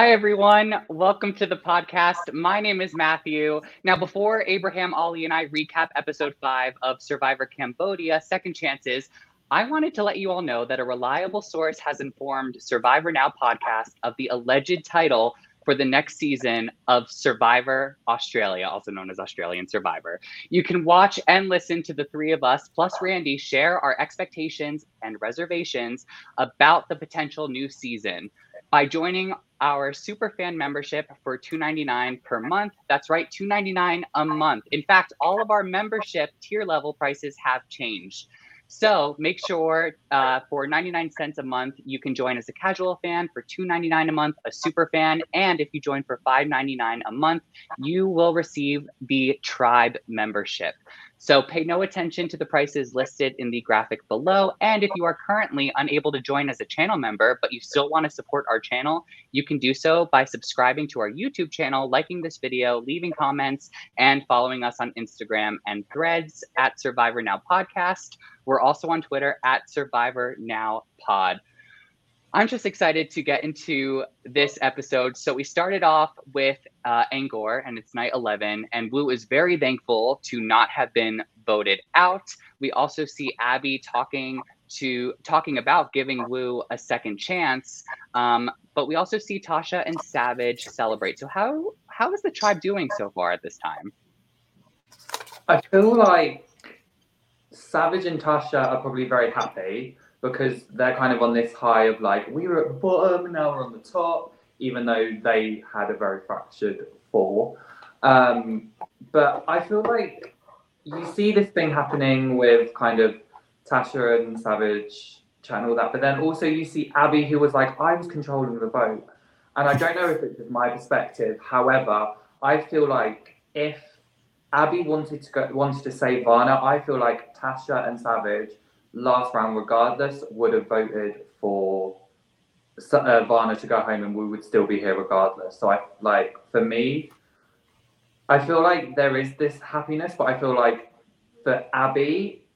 Hi, everyone. Welcome to the podcast. My name is Matthew. Now, before Abraham, Oli, and I recap episode five of Survivor Cambodia Second Chances, I wanted to let you all know that a reliable source has informed Survivor Now podcast of the alleged title for the next season of Survivor Australia, also known as Australian Survivor. You can watch and listen to the three of us, plus Randy, share our expectations and reservations about the potential new season by joining our super fan membership for $2.99 per month. That's right, $2.99 a month. In fact, all of our membership tier level prices have changed. So make sure uh, for 99 cents a month, you can join as a casual fan for 2.99 a month, a super fan, and if you join for 5.99 a month, you will receive the tribe membership. So pay no attention to the prices listed in the graphic below. And if you are currently unable to join as a channel member, but you still want to support our channel, you can do so by subscribing to our YouTube channel, liking this video, leaving comments, and following us on Instagram and threads at Survivor Now Podcast. We're also on Twitter at Survivor Now Pod. I'm just excited to get into this episode. So we started off with uh, Angkor, and it's night 11, and Woo is very thankful to not have been voted out. We also see Abi talking to talking about giving Woo a second chance, um, but we also see Tasha and Savage celebrate. So how how is the tribe doing so far at this time? I feel like Savage and Tasha are probably very happy because they're kind of on this high of like we were at the bottom and now we're on the top even though they had a very fractured fall. Um, but i feel like you see this thing happening with kind of tasha and savage and all that but then also you see abi who was like i was controlling the vote and i don't know if it's my perspective. However i feel like if abi wanted to go wanted to save varner i feel like tasha and savage last round, regardless, would have voted for uh, Varner to go home, and we would still be here regardless. So I like for me, I feel like there is this happiness, but I feel like for Abi,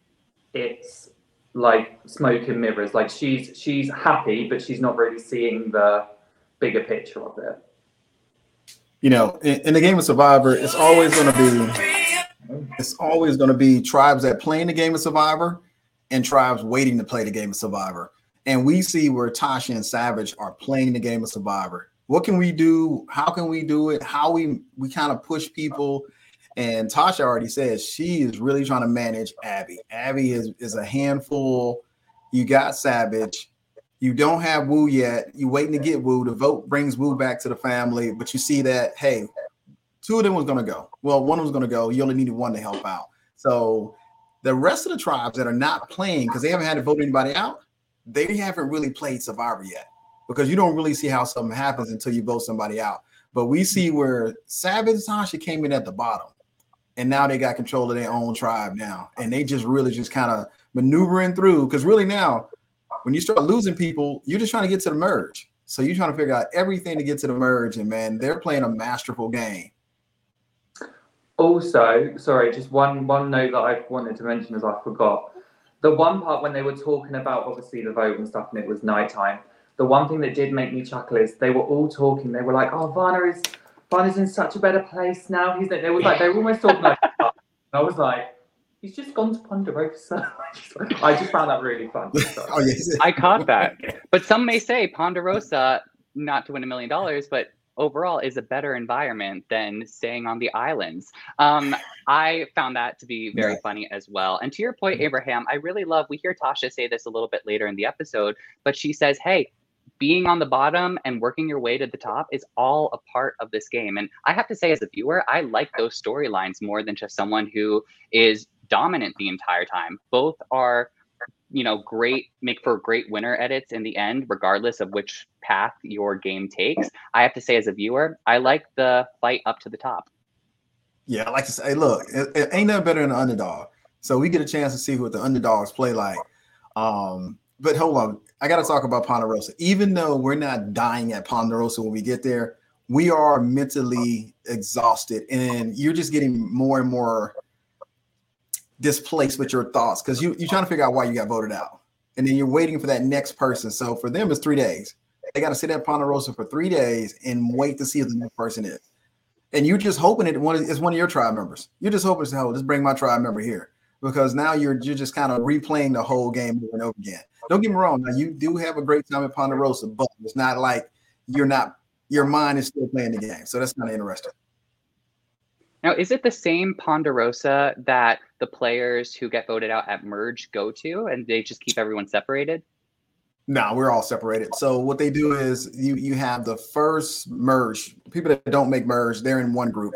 it's like smoke and mirrors. Like she's she's happy, but she's not really seeing the bigger picture of it. You know, in, in the game of Survivor, it's always going to be it's always going to be tribes that play in the game of Survivor and tribes waiting to play the game of Survivor. And we see where Tasha and Savage are playing the game of Survivor. What can we do? How can we do it? How we we kind of push people. And Tasha already says she is really trying to manage Abi. Abi is, is a handful. You got Savage. You don't have Woo yet. You waiting to get Woo. The vote brings Woo back to the family, but you see that hey, two of them was to go. Well, one was to go. You only needed one to help out. So the rest of the tribes that are not playing because they haven't had to vote anybody out, they haven't really played Survivor yet because you don't really see how something happens until you vote somebody out. But we see where Savage Tasha came in at the bottom, and now they got control of their own tribe now, and they just really just kind of maneuvering through because really now, when you start losing people, you're just trying to get to the merge. So you're trying to figure out everything to get to the merge, and man, they're playing a masterful game. Also, sorry, just one one note that I wanted to mention as I forgot. The one part when they were talking about obviously the vote and stuff, and it was nighttime. The one thing that did make me chuckle is they were all talking. They were like, "Oh, Varner is Varner's in such a better place now." He's they were like they were almost talking like. I was like, he's just gone to Ponderosa. I just found that really fun. oh, yes. I caught that. But some may say Ponderosa, not to win a million dollars, but overall is a better environment than staying on the islands. Um, I found that to be very funny as well. And to your point, mm-hmm. Abraham, I really love, we hear Tasha say this a little bit later in the episode, but she says, hey, being on the bottom and working your way to the top is all a part of this game. And I have to say, as a viewer, I like those storylines more than just someone who is dominant the entire time. Both are you know, great make for great winner edits in the end, regardless of which path your game takes. I have to say, as a viewer, I like the fight up to the top. Yeah, I like to say, look, it, it ain't nothing better than an underdog. So we get a chance to see what the underdogs play like. Um, but hold on, I got to talk about Ponderosa. Even though we're not dying at Ponderosa when we get there, we are mentally exhausted, and you're just getting more and more displaced with your thoughts because you, you're trying to figure out why you got voted out. And then you're waiting for that next person. So for them, it's three days. They got to sit at Ponderosa for three days and wait to see who the new person is. And you're just hoping it one is one of your tribe members. You're just hoping oh, just bring my tribe member here because now you're you're just kind of replaying the whole game over and over again. Don't get me wrong. Now you do have a great time at Ponderosa, but it's not like you're not your mind is still playing the game. So that's kind of interesting. Now, is it the same Ponderosa that the players who get voted out at merge go to, and they just keep everyone separated? No, we're all separated. So what they do is you you have the first merge. People that don't make merge, they're in one group.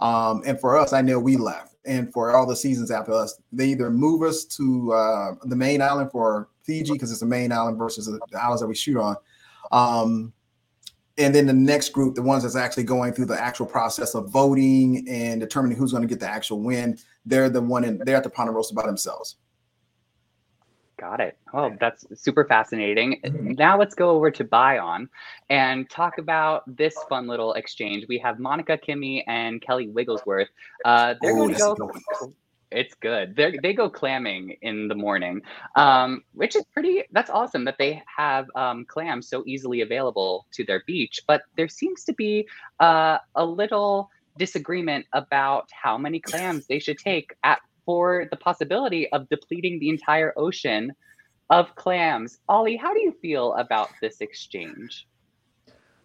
Um, and for us, I know we left. And for all the seasons after us, they either move us to uh, the main island for Fiji because it's the main island versus the islands that we shoot on. Um, and then the next group, the ones that's actually going through the actual process of voting and determining who's going to get the actual win, they're the one in they're at the Ponderosa by themselves. Got it. Oh, that's super fascinating. Mm-hmm. Now let's go over to Bayon and talk about this fun little exchange. We have Monica Kimmi and Kelly Wiglesworth. Uh, they're oh, going to go it's good. They they go clamming in the morning, um, which is pretty. That's awesome that they have um, clams so easily available to their beach. But there seems to be uh, a little disagreement about how many clams they should take at for the possibility of depleting the entire ocean of clams. Oli, how do you feel about this exchange?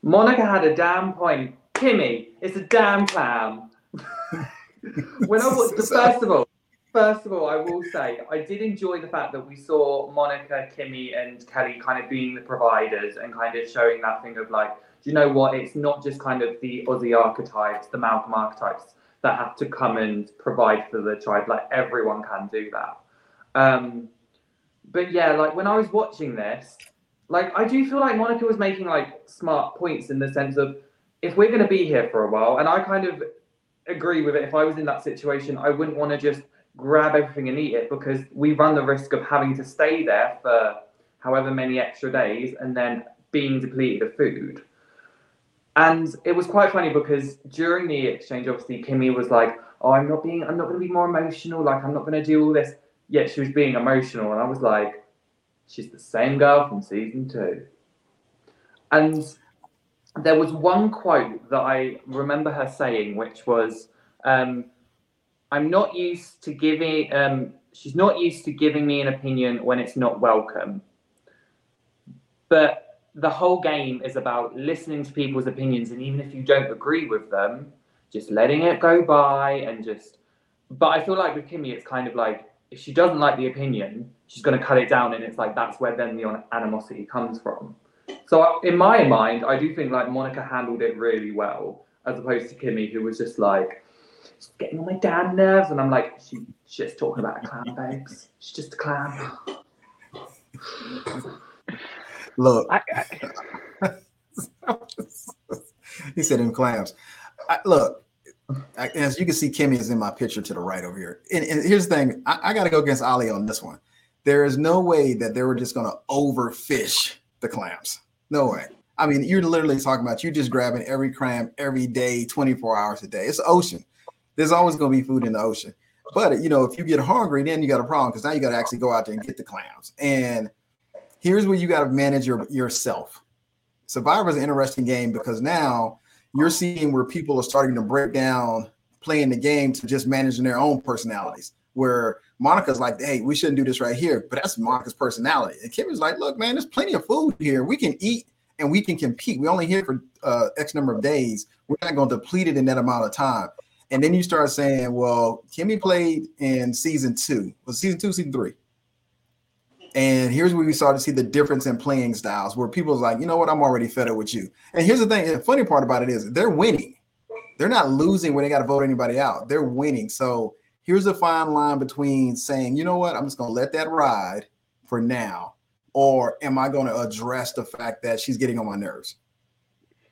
Monica had a damn point. Kimmi, it's a damn clam. when I was the first of all, First of all, I will say I did enjoy the fact that we saw Monica, Kimmi, and Kelly kind of being the providers and kind of showing that thing of like, do you know what? It's not just kind of the Aussie archetypes, the Malcolm archetypes that have to come and provide for the tribe. Like everyone can do that. Um, but yeah, like when I was watching this, like I do feel like Monica was making like smart points in the sense of if we're going to be here for a while, and I kind of agree with it. If I was in that situation, I wouldn't want to just grab everything and eat it because we run the risk of having to stay there for however many extra days and then being depleted of food. And it was quite funny because during the exchange, obviously, Kimmi was like, "Oh, I'm not being, I'm not going to be more emotional. Like, I'm not going to do all this." Yet she was being emotional, and I was like, "She's the same girl from season two. And there was one quote that I remember her saying, which was, um, I'm not used to giving. Um, she's not used to giving me an opinion when it's not welcome. But the whole game is about listening to people's opinions, and even if you don't agree with them, just letting it go by and just. But I feel like with Kimmi, it's kind of like if she doesn't like the opinion, she's going to cut it down, and it's like that's where then the animosity comes from. So in my mind, I do think like Monica handled it really well, as opposed to Kimmi, who was just like, it's getting on my damn nerves. And I'm like, she, she's just talking about a clown, babes. She's just a clam. Look, I, I... he said in clams. I, look, as you can see, Kimmi is in my picture to the right over here. And, and here's the thing: I, got to go against Oli on this one. There is no way that they were just going to overfish the clams. No way. I mean, you're literally talking about you just grabbing every clam every day, 24 hours a day. It's ocean there's always going to be food in the ocean. But you know, if you get hungry, then you got a problem because now you got to actually go out there and get the clams. And here's where you got to manage your yourself. Survivor is an interesting game because now you're seeing where people are starting to break down playing the game to just managing their own personalities. Where Monica's like, "Hey, we shouldn't do this right here," but that's Monica's personality. And is like, "Look, man, there's plenty of food here. We can eat and we can compete. We only here for uh, X number of days. We're not going to deplete it in that amount of time." And then you start saying, well, Kimmi played in season two. Was season two, season three? And here's where we start to see the difference in playing styles, where people's like, you know what, I'm already fed up with you. And here's the thing: the funny part about it is they're winning. They're not losing when they got to vote anybody out. They're winning. So here's a fine line between saying, you know what, I'm just going to let that ride for now, or am I going to address the fact that she's getting on my nerves?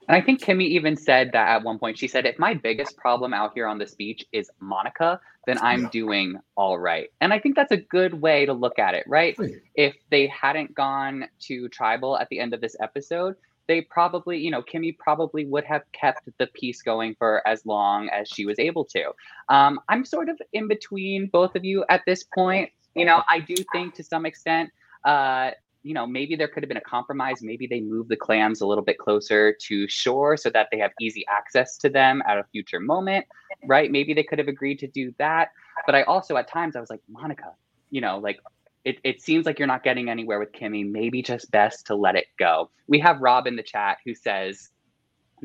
And I think Kimmi even said that at one point. She said, if my biggest problem out here on this beach is Monica, then I'm yeah. doing all right. And I think that's a good way to look at it, right? If they hadn't gone to tribal at the end of this episode, they probably, you know, Kimmi probably would have kept the piece going for as long as she was able to. Um, I'm sort of in between both of you at this point. You know, I do think to some extent, uh, you know, maybe there could have been a compromise. Maybe they move the clams a little bit closer to shore so that they have easy access to them at a future moment, right? Maybe they could have agreed to do that. But I also, at times, I was like, Monica, you know, like it, it seems like you're not getting anywhere with Kimmi. Maybe just best to let it go. We have Rob in the chat who says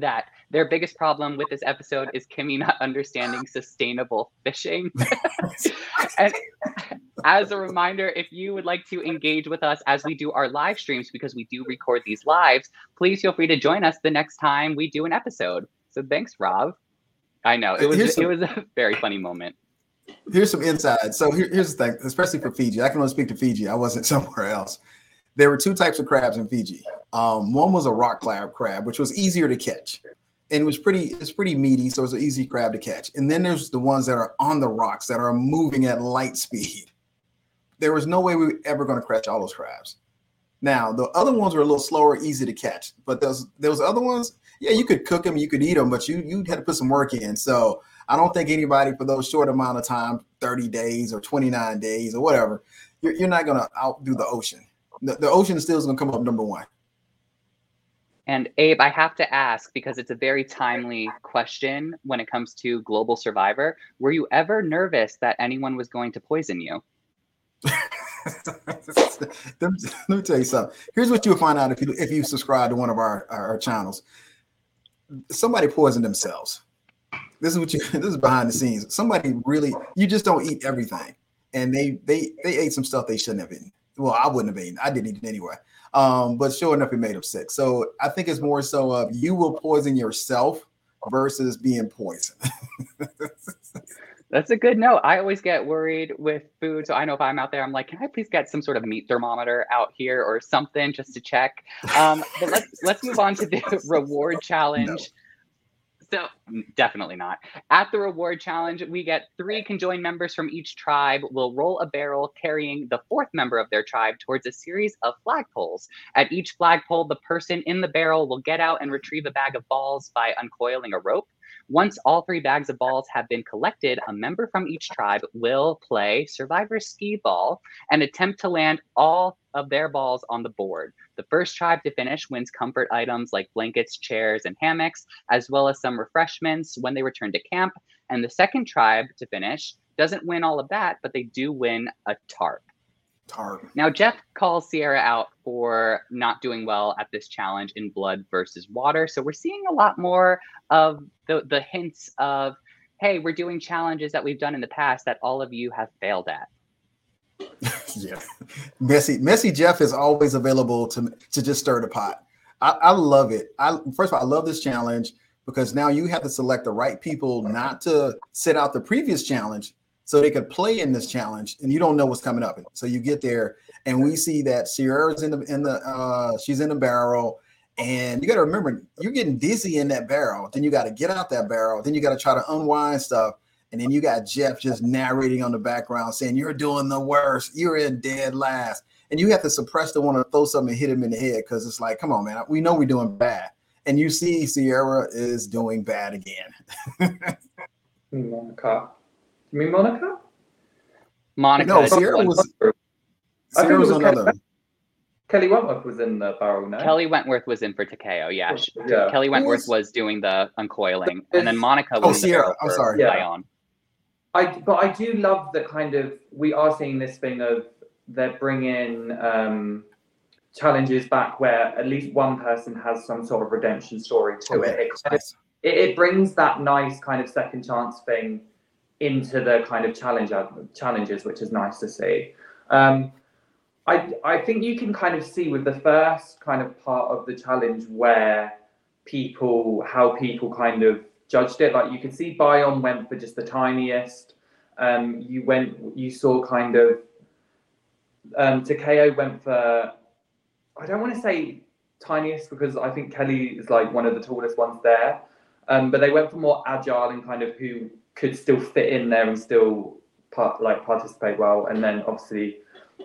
that their biggest problem with this episode is Kimmi not understanding sustainable fishing. and as a reminder, if you would like to engage with us as we do our live streams, because we do record these lives, please feel free to join us the next time we do an episode. So thanks, Rob. I know it was it was a very funny moment. Here's some insight. So here, here's the thing, especially for Fiji. I can only speak to Fiji. I wasn't somewhere else. There were two types of crabs in Fiji. Um, one was a rock crab crab, which was easier to catch. And it was pretty it's pretty meaty so it's an easy crab to catch. And then there's the ones that are on the rocks that are moving at light speed. There was no way we were ever going to catch all those crabs. Now the other ones were a little slower easy to catch but those those other ones yeah you could cook them you could eat them but you you had to put some work in. So i don't think anybody for those short amount of time 30 days or 29 days or whatever you're, you're not going to outdo the ocean the, the ocean still is going to come up number one and Abe, I have to ask because it's a very timely question when it comes to Global Survivor. Were you ever nervous that anyone was going to poison you? let me tell you something. Here's what you'll find out if you if you subscribe to one of our, our channels. Somebody poisoned themselves. This is what you this is behind the scenes. Somebody really you just don't eat everything. And they they they ate some stuff they shouldn't have eaten. Well, I wouldn't have eaten. I didn't eat it anyway. Um, but sure enough, it made him sick. So I think it's more so of you will poison yourself versus being poisoned. That's a good note. I always get worried with food. So I know if I'm out there, I'm like, can I please get some sort of meat thermometer out here or something just to check? Um, but let's let's move on to the reward challenge. So mm, definitely not. At the reward challenge, we get three conjoined members from each tribe will roll a barrel carrying the fourth member of their tribe towards a series of flagpoles. At each flagpole, the person in the barrel will get out and retrieve a bag of balls by uncoiling a rope. Once all three bags of balls have been collected, a member from each tribe will play Survivor Ski Ball and attempt to land all of their balls on the board. The first tribe to finish wins comfort items like blankets, chairs, and hammocks, as well as some refreshments when they return to camp. And the second tribe to finish doesn't win all of that, but they do win a tarp. Hard now, Jeff calls Ciera out for not doing well at this challenge in blood versus water. So we're seeing a lot more of the, the hints of, hey, we're doing challenges that we've done in the past that all of you have failed at. yeah. Messy, messy Jeff is always available to, to just stir the pot. I, I love it. I first of all, I love this challenge because now you have to select the right people not to sit out the previous challenge so they could play in this challenge and you don't know what's coming up. So you get there and we see that ciera's in the in the uh she's in the barrel and you got to remember you're getting dizzy in that barrel. Then you got to get out that barrel. Then you got to try to unwind stuff and then you got jeff just narrating on the background saying you're doing the worst. You're in dead last. And you have to suppress the one to throw something and hit him in the head because it's like come on man. We know we're doing bad. And you see ciera is doing bad again. You mean Monica? Monica. No, Ciera was. Ciera was, was another. Kelley Wentworth was in the barrel now. Kelley Wentworth was in for Ta Keo. Yeah, yeah. Kelley Wentworth was... was... doing the uncoiling, and then Monica. Was. Oh, Ciera. I'm sorry. Yeah. I but I do love the kind of we are seeing this thing of they're bringing um, challenges back where at least one person has some sort of redemption story to oh, it. It, kind of, it. it brings that nice kind of second chance thing into the kind of challenge challenges, which is nice to see. Um, I I think you can kind of see with the first kind of part of the challenge where people how people kind of judged it. Like you could see Bayon went for just the tiniest. Um, you went you saw kind of um, Ta Keo went for I don't want to say tiniest because I think Kelly is like one of the tallest ones there. Um, but they went for more agile and kind of who could still fit in there and still part, like participate well. And then obviously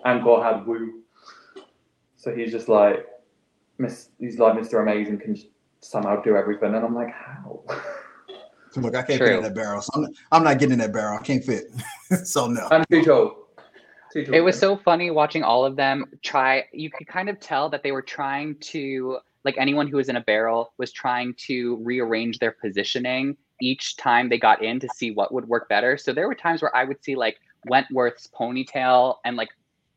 Angkor had Woo, so he's just like, Miss, he's like Mr. Amazing can somehow do everything, and I'm like, how? So look, I can't True. fit in that barrel. So I'm, not, I'm not getting in that barrel. I can't fit. so no. I'm too tall. It was so funny watching all of them try. You could kind of tell that they were trying to, like anyone who was in a barrel, was trying to rearrange their positioning each time they got in to see what would work better. So there were times where I would see like Wentworth's ponytail and like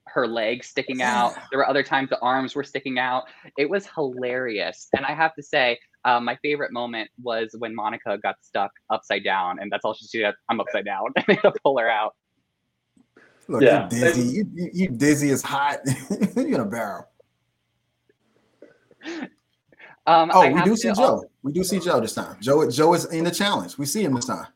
her legs sticking out. There were other times the arms were sticking out. It was hilarious. And I have to say, uh, my favorite moment was when Monica got stuck upside down, and that's all she said. I'm upside down, and they had to pull her out. Look, yeah. you dizzy. You, you, you dizzy as hot. You're in a barrel. Um, oh, we do see Joe. Also, we do see Joe this time. Joe, Joe is in the challenge. We see him this time.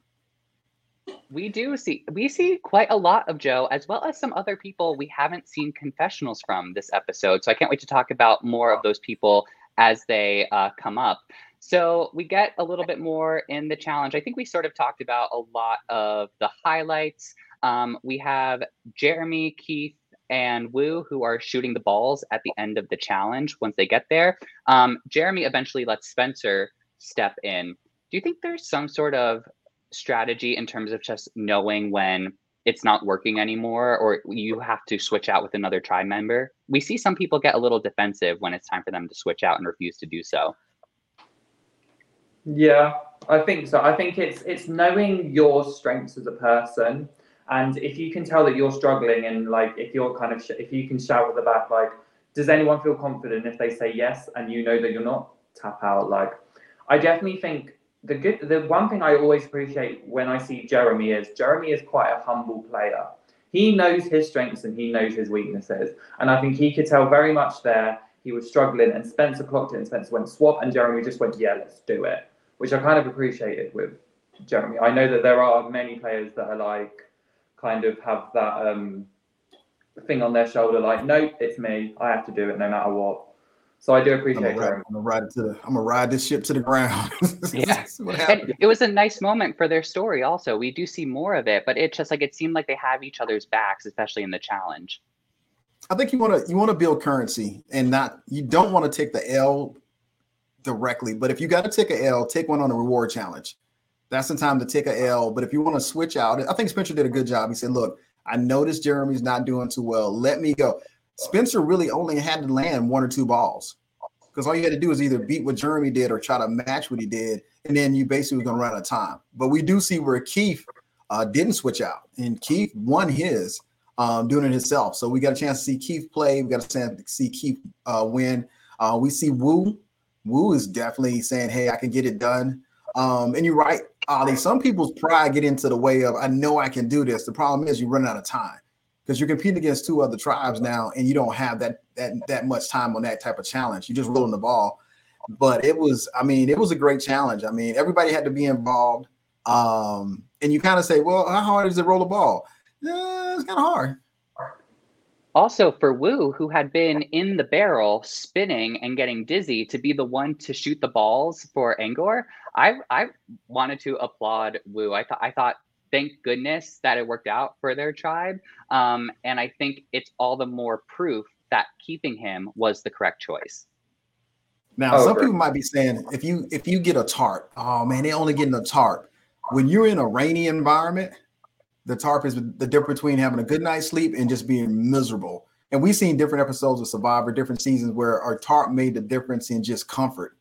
We do see we see quite a lot of Joe, as well as some other people we haven't seen confessionals from this episode. So I can't wait to talk about more of those people as they uh, come up. So we get a little bit more in the challenge. I think we sort of talked about a lot of the highlights. Um, we have Jeremy, Keith, and Woo who are shooting the balls at the end of the challenge once they get there. Um, Jeremy eventually lets Spencer step in. Do you think there's some sort of strategy in terms of just knowing when it's not working anymore or you have to switch out with another tribe member? We see some people get a little defensive when it's time for them to switch out and refuse to do so. Yeah, I think so. I think it's it's knowing your strengths as a person, and if you can tell that you're struggling, and like if you're kind of sh- if you can shout at the back, like, does anyone feel confident if they say yes, and you know that you're not tap out? Like, I definitely think the good the one thing I always appreciate when I see Jeremy is Jeremy is quite a humble player. He knows his strengths and he knows his weaknesses, and I think he could tell very much there he was struggling, and Spencer clocked it, and Spencer went swap, and Jeremy just went, yeah, let's do it which I kind of appreciated with Jeremy. I know that there are many players that are like kind of have that um, thing on their shoulder, like, nope, it's me. I have to do it no matter what. So I do appreciate I'm gonna, ride, I'm gonna ride to the, I'm gonna ride this ship to the ground. yeah, it was a nice moment for their story. Also, we do see more of it, but it just like it seemed like they have each other's backs, especially in the challenge. I think you want to you want to build currency and not you don't want to take the L directly. But if you got to take a L, take one on a reward challenge. That's the time to take a L. But if you want to switch out, I think Spencer did a good job. He said, "Look, I noticed Jeremy's not doing too well. Let me go." Spencer really only had to land one or two balls because all you had to do is either beat what Jeremy did or try to match what he did, and then you basically were going to run out of time. But we do see where Keith uh, didn't switch out, and Keith won his um, doing it himself. So we got a chance to see Keith play. We got a chance to see Keith uh, win. Uh, we see Woo Woo is definitely saying, "Hey, I can get it done." Um, and you're right, Oli. Some people's pride get into the way of, "I know I can do this." The problem is you run out of time because you're competing against two other tribes now, and you don't have that that that much time on that type of challenge. You're just rolling the ball. But it was, I mean, it was a great challenge. I mean, everybody had to be involved. Um, and you kind of say, "Well, how hard is it roll the ball?" Yeah, it's kind of hard. Also, for Woo, who had been in the barrel spinning and getting dizzy, to be the one to shoot the balls for Angkor, I I wanted to applaud Woo. I thought I thought thank goodness that it worked out for their tribe, um, and I think it's all the more proof that keeping him was the correct choice. Now, oh, some people might be saying if you if you get a tarp, oh man, they only getting a tarp. When you're in a rainy environment, the tarp is the difference between having a good night's sleep and just being miserable. And we've seen different episodes of Survivor, different seasons where our tarp made the difference in just comfort.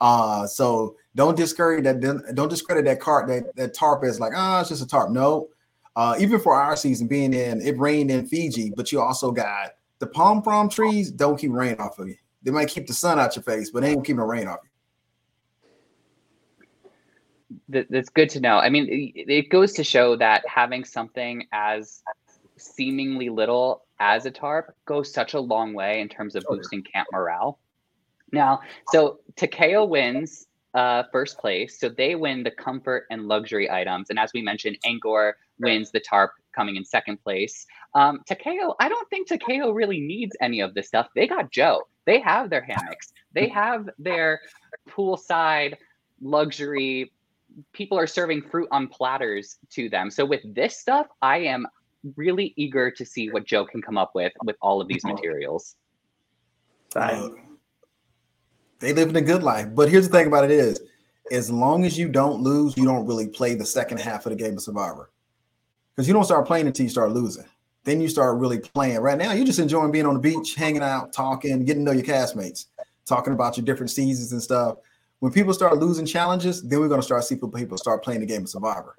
Uh, so don't discourage that. Don't discredit that cart that that tarp is like, ah, oh, it's just a tarp. No, uh, even for our season being in, it rained in Fiji, but you also got the palm frond trees. Don't keep rain off of you. They might keep the sun out your face, but they ain't keeping the rain off you that's good to know. I mean, it goes to show that having something as seemingly little as a tarp goes such a long way in terms of boosting camp morale. Now, so Ta Keo wins uh, first place, so they win the comfort and luxury items, and as we mentioned, Angkor wins the tarp, coming in second place. Um, Ta Keo, I don't think Ta Keo really needs any of this stuff. They got Joe. They have their hammocks. They have their poolside luxury people are serving fruit on platters to them. So with this stuff, I am really eager to see what Joe can come up with with all of these materials. Uh, they live in a good life. But here's the thing about it is, as long as you don't lose, you don't really play the second half of the game of Survivor. Because you don't start playing until you start losing. then you start really playing. Right now, you're just enjoying being on the beach, hanging out, talking, getting to know your castmates, talking about your different seasons and stuff. When people start losing challenges, then we're going to start seeing people start playing the game of Survivor.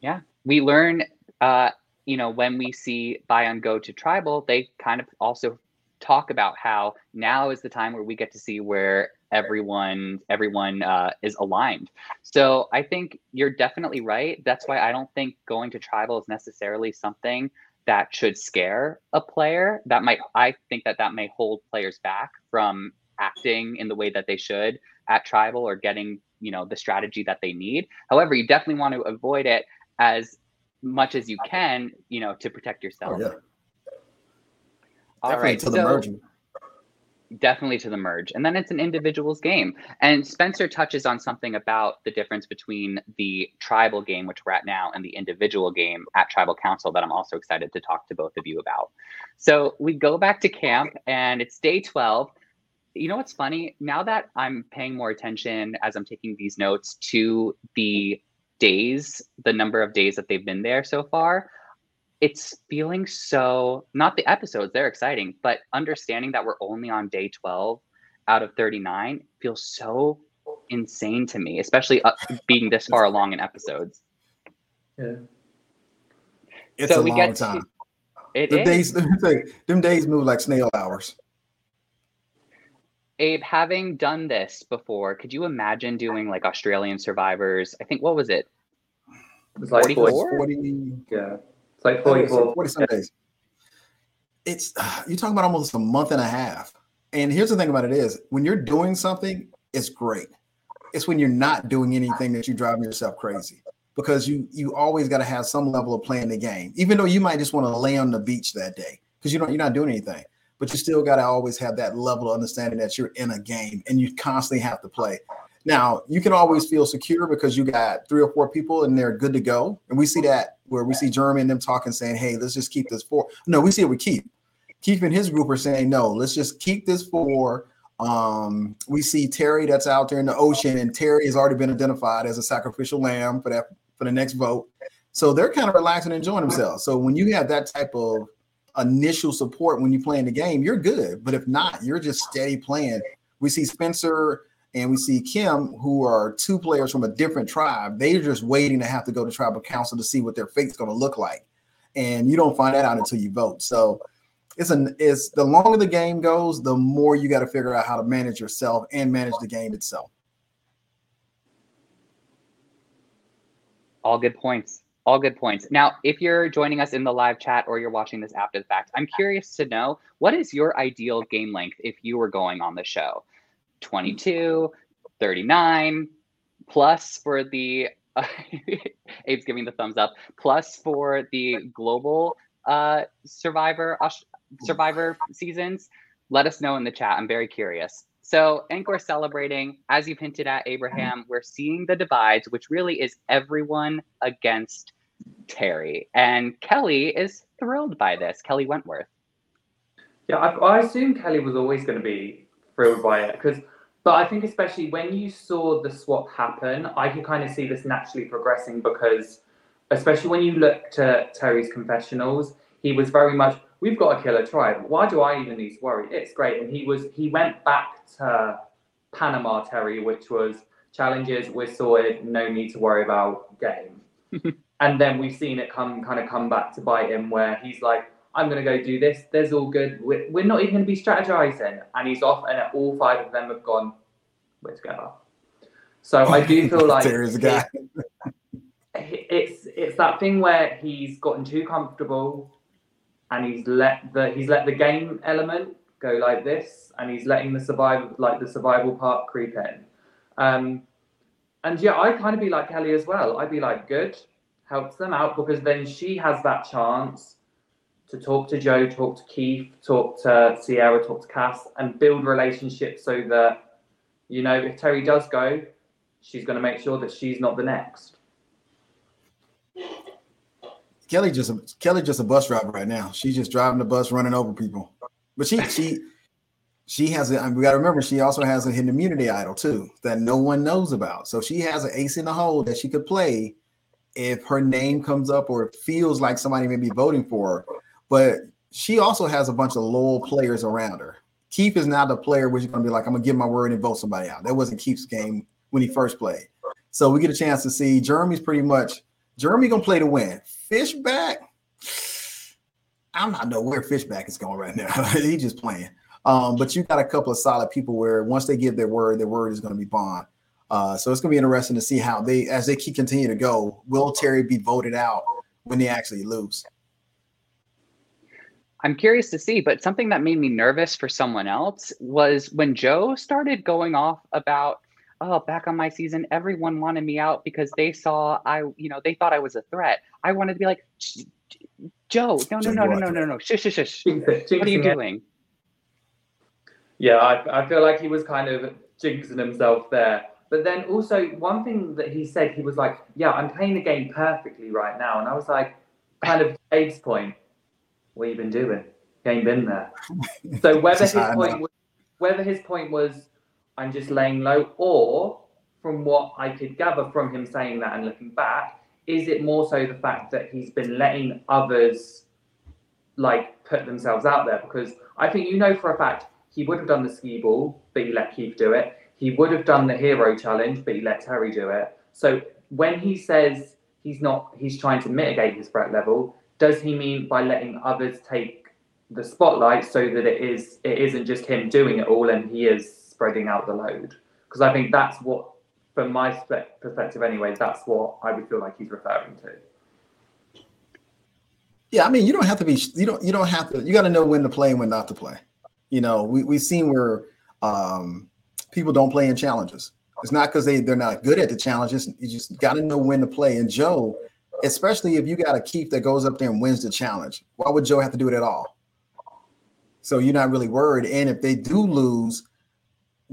Yeah, we learn. Uh, you know, when we see Bayon go to tribal, they kind of also talk about how now is the time where we get to see where everyone everyone uh, is aligned. So I think you're definitely right. That's why I don't think going to tribal is necessarily something that should scare a player. That might I think that that may hold players back from acting in the way that they should at tribal or getting you know the strategy that they need. However, you definitely want to avoid it as much as you can, you know, to protect yourself. Oh, yeah. All Definitely right, to the so- merging. definitely to the merge and then it's an individual's game. And spencer touches on something about the difference between the tribal game which we're at now and the individual game at tribal council that i'm also excited to talk to both of you about. So we go back to camp and it's day 12 you know what's funny? Now that i'm paying more attention as i'm taking these notes to the days the number of days that they've been there so far it's feeling so not the episodes they're exciting but understanding that we're only on day 12 out of 39 feels so insane to me especially uh, being this far along in episodes Yeah. It's so a we long get time. to, it The is. days, let me tell you, them days move like snail hours. abe having done this before could you imagine doing like australian survivors i think what was it It's like 44? 40, 40, yeah. It's like 44. 40 some days. It's you're talking about almost a month and a half. And here's the thing about it is when you're doing something, it's great. It's when you're not doing anything that you're driving yourself crazy because you you always got to have some level of playing the game, even though you might just want to lay on the beach that day because you don't you're not doing anything, but you still got to always have that level of understanding that you're in a game and you constantly have to play. Now you can always feel secure because you got three or four people and they're good to go, and we see that where we see Jeremy and them talking, saying, "Hey, let's just keep this four. No, we see it with Keith. Keith and his group are saying, "No, let's just keep this four. Um, we see Terry that's out there in the ocean, and Terry has already been identified as a sacrificial lamb for that for the next vote. So they're kind of relaxing and enjoying themselves. So when you have that type of initial support when you play in the game, you're good. But if not, you're just steady playing. We see Spencer and we see Kim, who are two players from a different tribe. They're just waiting to have to go to tribal council to see what their fate's going to look like, and you don't find that out until you vote. So it's an it's the longer the game goes, the more you got to figure out how to manage yourself and manage the game itself. All good points. All good points. Now, if you're joining us in the live chat or you're watching this after the fact, I'm curious to know what is your ideal game length if you were going on the show? 22, 39, plus for the uh, Abe's giving the thumbs up, plus for the global uh, survivor Aus- survivor seasons. Let us know in the chat. I'm very curious. So, Angkor celebrating, as you've hinted at, Abraham, we're seeing the divides, which really is everyone against Terry. And Kelly is thrilled by this. Kelley Wentworth. Yeah, I, I assume Kelly was always going to be thrilled by it because, but I think especially when you saw the swap happen, I could kind of see this naturally progressing because, especially when you looked at Terry's confessionals, he was very much, "We've got a killer tribe. Why do I even need to worry? It's great." And he was, he went back to Panama Terry, which was challenges, we're sorted, no need to worry about game. and then we've seen it come, kind of come back to bite him, where he's like. I'm going to go do this. There's all good. We're, we're not even going to be strategizing. And he's off, and all five of them have gone, we're together. So I do feel like Terry's the guy. it- it's it's that thing where he's gotten too comfortable, and he's let the he's let the game element go like this, and he's letting the survival like the survival part creep in. Um, and yeah, I'd kind of be like Kelly as well. I'd be like, good, helps them out because then she has that chance to talk to Joe, talk to Keith, talk to Ciera, talk to Kass, and build relationships so that, you know, if Terry does go, she's going to make sure that she's not the next. Kelly just a, Kelly just a bus driver right now. She's just driving the bus, running over people. But she she she has a. We got to remember she also has a hidden immunity idol too that no one knows about. So she has an ace in the hole that she could play if her name comes up or it feels like somebody may be voting for her. But she also has a bunch of loyal players around her. Keith is now the player where you're going to be like, I'm going to give my word and vote somebody out. That wasn't Keith's game when he first played. So we get a chance to see Jeremy's pretty much Jeremy going to play to win. Fishbach, I'm not know where Fishbach is going right now. he just playing. Um, but you got a couple of solid people where once they give their word, their word is going to be bond. Uh, so it's going to be interesting to see how they, as they keep continue to go, will Terry be voted out when they actually lose? I'm curious to see, but something that made me nervous for someone else was when Joe started going off about, oh, back on my season, everyone wanted me out because they saw I, you know, they thought I was a threat. I wanted to be like, Joe, no, no, no, no, no, no, no, shush, shush, shush. What are you doing? Yeah, I, I feel like he was kind of jinxing himself there. But then also one thing that he said, he was like, "Yeah, I'm playing the game perfectly right now," and I was like, kind of Dave's point what you been doing? You ain't been there. So whether his point was, whether his point was I'm just laying low, or from what I could gather from him saying that and looking back, is it more so the fact that he's been letting others like put themselves out there? Because I think you know for a fact he would have done the ski ball, but he let Keith do it. He would have done the hero challenge, but he let Terry do it. So when he says he's not, he's trying to mitigate his threat level, does he mean by letting others take the spotlight so that it is it isn't just him doing it all and he is spreading out the load? Because I think that's what, from my perspective, anyway, that's what I would feel like he's referring to. Yeah, I mean, you don't have to be. You don't. You don't have to. You got to know when to play and when not to play. You know, we we've seen where um, people don't play in challenges. It's not because they they're not good at the challenges. You just got to know when to play. And Joe especially if you got a keep that goes up there and wins the challenge. Why would Joe have to do it at all? So you're not really worried. And if they do lose,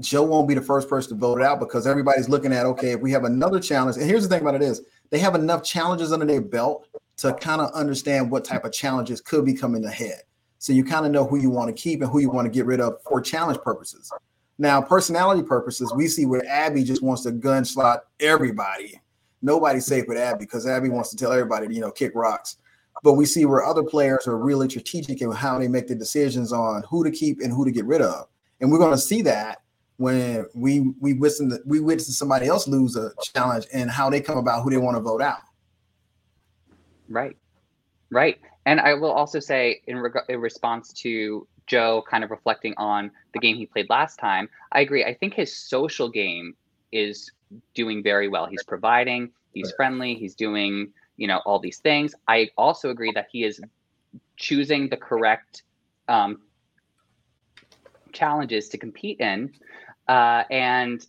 Joe won't be the first person to vote it out because everybody's looking at okay, if we have another challenge, and here's the thing about it is they have enough challenges under their belt to kind of understand what type of challenges could be coming ahead. So you kind of know who you want to keep and who you want to get rid of for challenge purposes. Now, personality purposes, we see where Abi just wants to gun slot everybody nobody's safe with Abi because Abi wants to tell everybody you know, kick rocks. But we see where other players are really strategic in how they make the decisions on who to keep and who to get rid of. And we're going to see that when we we witness we witness somebody else lose a challenge and how they come about who they want to vote out. Right, right. And I will also say in, reg- in response to Joe kind of reflecting on the game he played last time, I agree. I think his social game is doing very well. He's providing, he's friendly, he's doing, you know, all these things. I also agree that he is choosing the correct um, challenges to compete in. Uh, and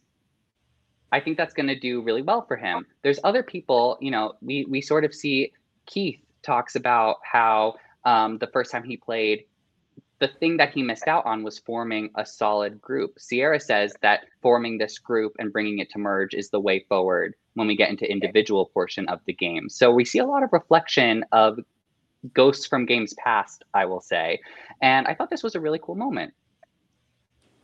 I think that's going to do really well for him. There's other people, you know, we, we sort of see Keith talks about how um, the first time he played, the thing that he missed out on was forming a solid group. Ciera says that forming this group and bringing it to merge is the way forward when we get into individual portion of the game. So we see a lot of reflection of ghosts from games past, I will say, and I thought this was a really cool moment.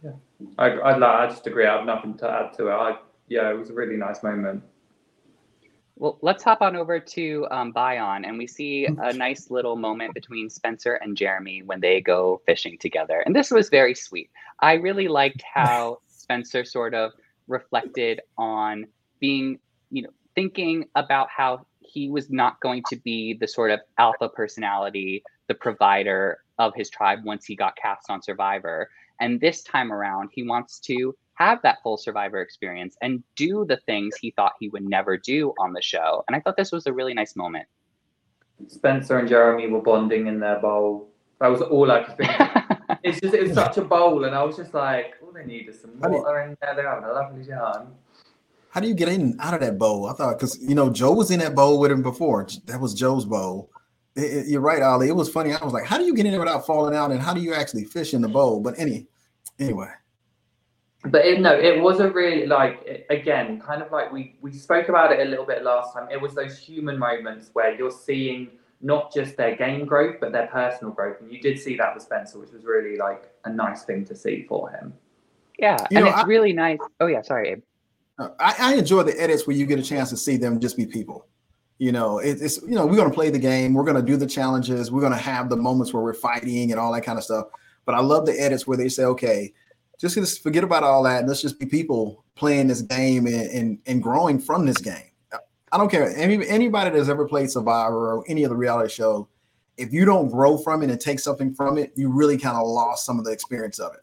Yeah, I I, I just agree. I have nothing to add to it. I yeah, it was a really nice moment. Well, let's hop on over to um, Bayon, and we see a nice little moment between Spencer and Jeremy when they go fishing together. And this was very sweet. I really liked how Spencer sort of reflected on being, you know, thinking about how he was not going to be the sort of alpha personality, the provider of his tribe once he got cast on Survivor. And this time around, he wants to have that full survivor experience and do the things he thought he would never do on the show. And I thought this was a really nice moment. Spencer and Jeremy were bonding in their bowl. That was all I could think. it's just it was such a bowl, and I was just like, all they need is some water in there. They're having a lovely time. How do you get in out of that bowl? I thought because you know Joe was in that bowl with him before. That was Joe's bowl. It, it, you're right, Ali. It was funny. I was like, how do you get in there without falling out, and how do you actually fish in the bowl? But any, anyway but it, no, it was a really like again, kind of like we we spoke about it a little bit last time. It was those human moments where you're seeing not just their game growth, but their personal growth, and you did see that with Spencer, which was really like a nice thing to see for him. Yeah, you and know, it's I, really nice. Oh yeah, sorry, Abe. Uh, I, I enjoy the edits where you get a chance to see them just be people. You know, it, it's you know we're going to play the game, we're going to do the challenges, we're going to have the moments where we're fighting and all that kind of stuff. But I love the edits where they say, okay, just, just forget about all that and let's just be people playing this game and, and, and growing from this game. I don't care. Any, anybody that's ever played Survivor or any other reality show, if you don't grow from it and take something from it, you really kind of lost some of the experience of it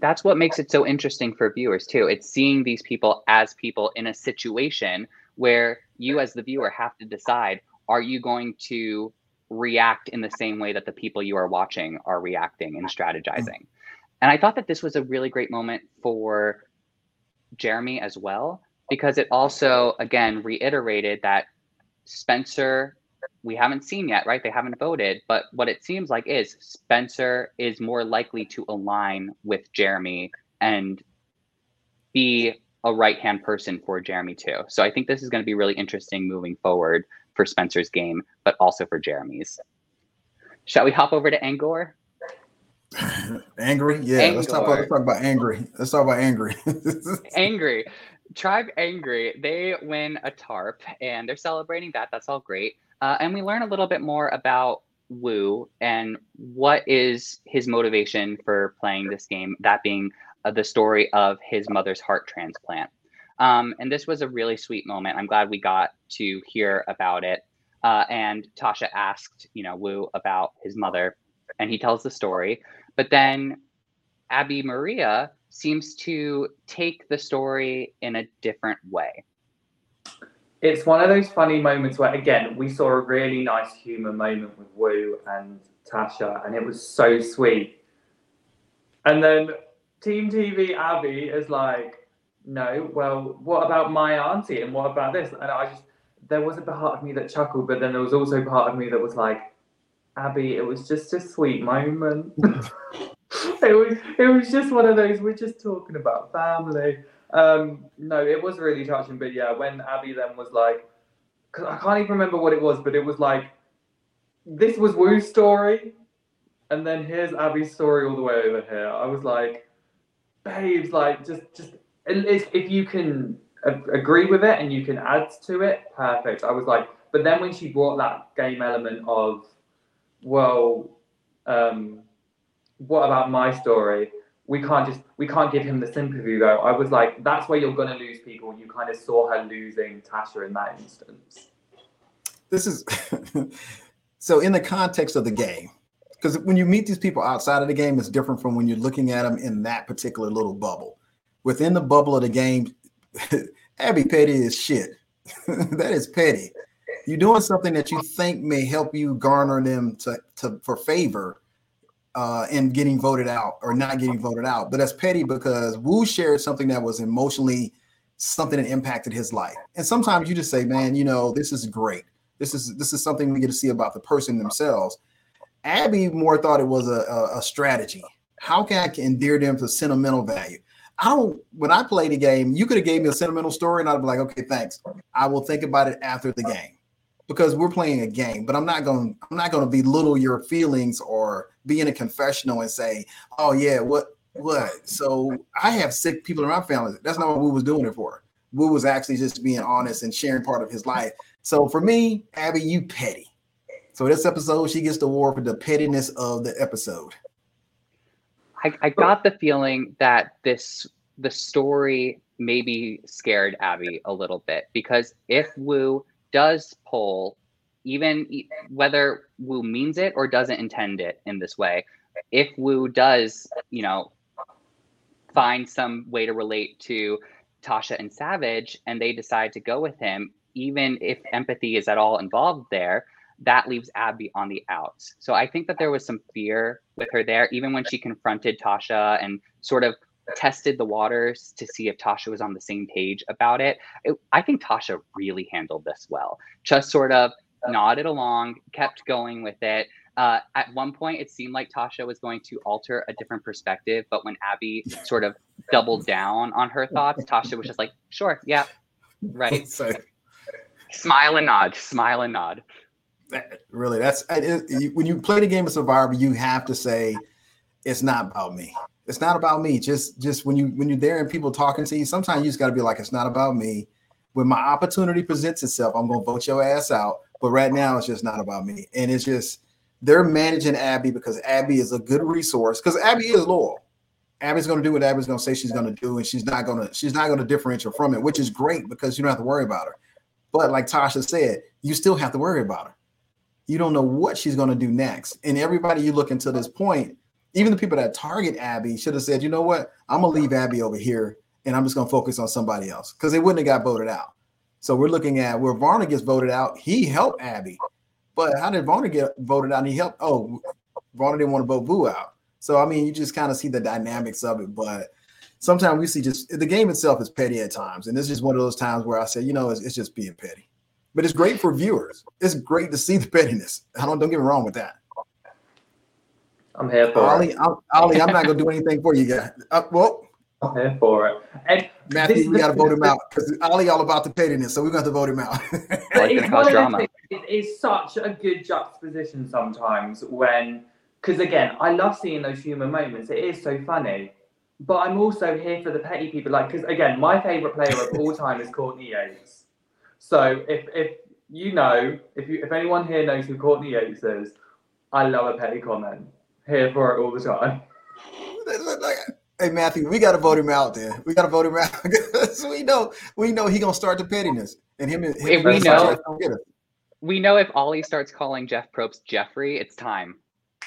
that's what makes it so interesting for viewers too. It's seeing these people as people in a situation where you as the viewer have to decide are you going to react in the same way that the people you are watching are reacting and strategizing. Mm-hmm. And I thought that this was a really great moment for Jeremy as well because it also again reiterated that Spencer we haven't seen yet, right? They haven't voted, but what it seems like is Spencer is more likely to align with Jeremy and be a right hand person for Jeremy too. So I think this is going to be really interesting moving forward for Spencer's game, but also for Jeremy's. Shall we hop over to Angkor? angry, yeah. Angkor. Let's talk about let's talk about angry. Let's talk about angry. angry, tribe angry. They win a tarp and they're celebrating that. That's all great. Uh, and we learn a little bit more about Woo and what is his motivation for playing this game, that being uh, the story of his mother's heart transplant. Um, and this was a really sweet moment. I'm glad we got to hear about it. Uh, and Tasha asked, you know, Woo about his mother, and he tells the story. But then Abi-Maria seems to take the story in a different way it's one of those funny moments where again we saw a really nice human moment with Woo and Tasha, and it was so sweet. And then Team TV Abi is like, no, well, what about my auntie and what about this? And I just there was a part of me that chuckled, but then there was also part of me that was like, Abi, it was just a sweet moment. it was it was just one of those we're just talking about family. Um, no, it was really touching. But yeah, when Abi then was like, because I can't even remember what it was, but it was like, this was Woo's story, and then here's Abi's story all the way over here. I was like, babes, like just just if, if you can agree with it and you can add to it, perfect. I was like, but then when she brought that game element of, well, um, what about my story? we can't just we can't give him the sympathy though. I was like, that's where you're gonna lose people. You kind of saw her losing Tasha in that instance. This is so in the context of the game, because when you meet these people outside of the game, it's different from when you're looking at them in that particular little bubble. Within the bubble of the game, Abi Petty is shit. that is petty. You're doing something that you think may help you garner them to, to for favor uh, and getting voted out or not getting voted out. But that's petty because Woo shared something that was emotionally something that impacted his life. And sometimes you just say, man, you know, this is great. This is this is something we get to see about the person themselves. Abi more thought it was a, a, a strategy. How can I endear them to sentimental value? I don't. When I play the game, you could have gave me a sentimental story, and I'd be like, okay, thanks. I will think about it after the game because we're playing a game. But I'm not going. I'm not going to belittle your feelings or be in a confessional and say, "Oh yeah, what what?" So I have sick people in my family. That's not what Woo was doing it for. Woo was actually just being honest and sharing part of his life. So for me, Abi, you petty. So this episode, she gets the award for the pettiness of the episode. I, I got the feeling that this the story maybe scared Abi a little bit because if Woo does pull even whether Woo means it or doesn't intend it in this way, if Woo does, you know, find some way to relate to Tasha and Savage and they decide to go with him, even if empathy is at all involved there, that leaves Abi on the outs. So I think that there was some fear with her there, even when she confronted Tasha and sort of tested the waters to see if Tasha was on the same page about it. it I think Tasha really handled this well. Just sort of nodded along, kept going with it. Uh, at one point, it seemed like Tasha was going to alter a different perspective, but when Abi sort of doubled down on her thoughts, Tasha was just like, "Sure, yeah, right." smile and nod, smile and nod. Really, that's it, when you play the game of Survivor, you have to say, "It's not about me." It's not about me. Just, just when you when you're there and people talking to you, sometimes you just got to be like, "It's not about me." When my opportunity presents itself, I'm gonna vote your ass out. But right now, it's just not about me, and it's just they're managing Abi because Abi is a good resource because Abi is loyal. Abi's going to do what Abi's going to say she's going to do, and she's not going to she's not going to differentiate from it, which is great because you don't have to worry about her. But like Tasha said, you still have to worry about her. You don't know what she's going to do next, and everybody you look into this point, even the people that target Abi should have said, you know what, I'm gonna leave Abi over here, and I'm just to focus on somebody else because they wouldn't have got voted out. So we're looking at where Varner gets voted out. He helped Abi, but how did Varner get voted out? And he helped. Oh, Varner didn't want to vote Boo out. So I mean, you just kind of see the dynamics of it, but sometimes we see just the game itself is petty at times, and this is one of those times where I say, you know, it's, it's just being petty. But it's great for viewers. It's great to see the pettiness. I don't don't get me wrong with that. I'm here for Oli, it. I'm, Oli, I'm not gonna do anything for you guys. Uh, well, I'm here for it. And Matthew, This- we got to this- vote him out because Oli all about the pettiness, so we're going to vote him out. It's the one of drama. those it's such a good juxtaposition sometimes when, because again, I love seeing those human moments. It is so funny, but I'm also here for the petty people. Like, because again, my favorite player of all time is Courtney Yates. So if if you know, if you if anyone here knows who Courtney Yates is, I love a petty comment. Here for it all the time. hey Matthew, we got to vote him out. There, we got to vote him out because we know we know he gonna start the pettiness, and him and him we know- Sanchez don't get us. We know if Oli starts calling Jeff Probst Jeffrey, it's time.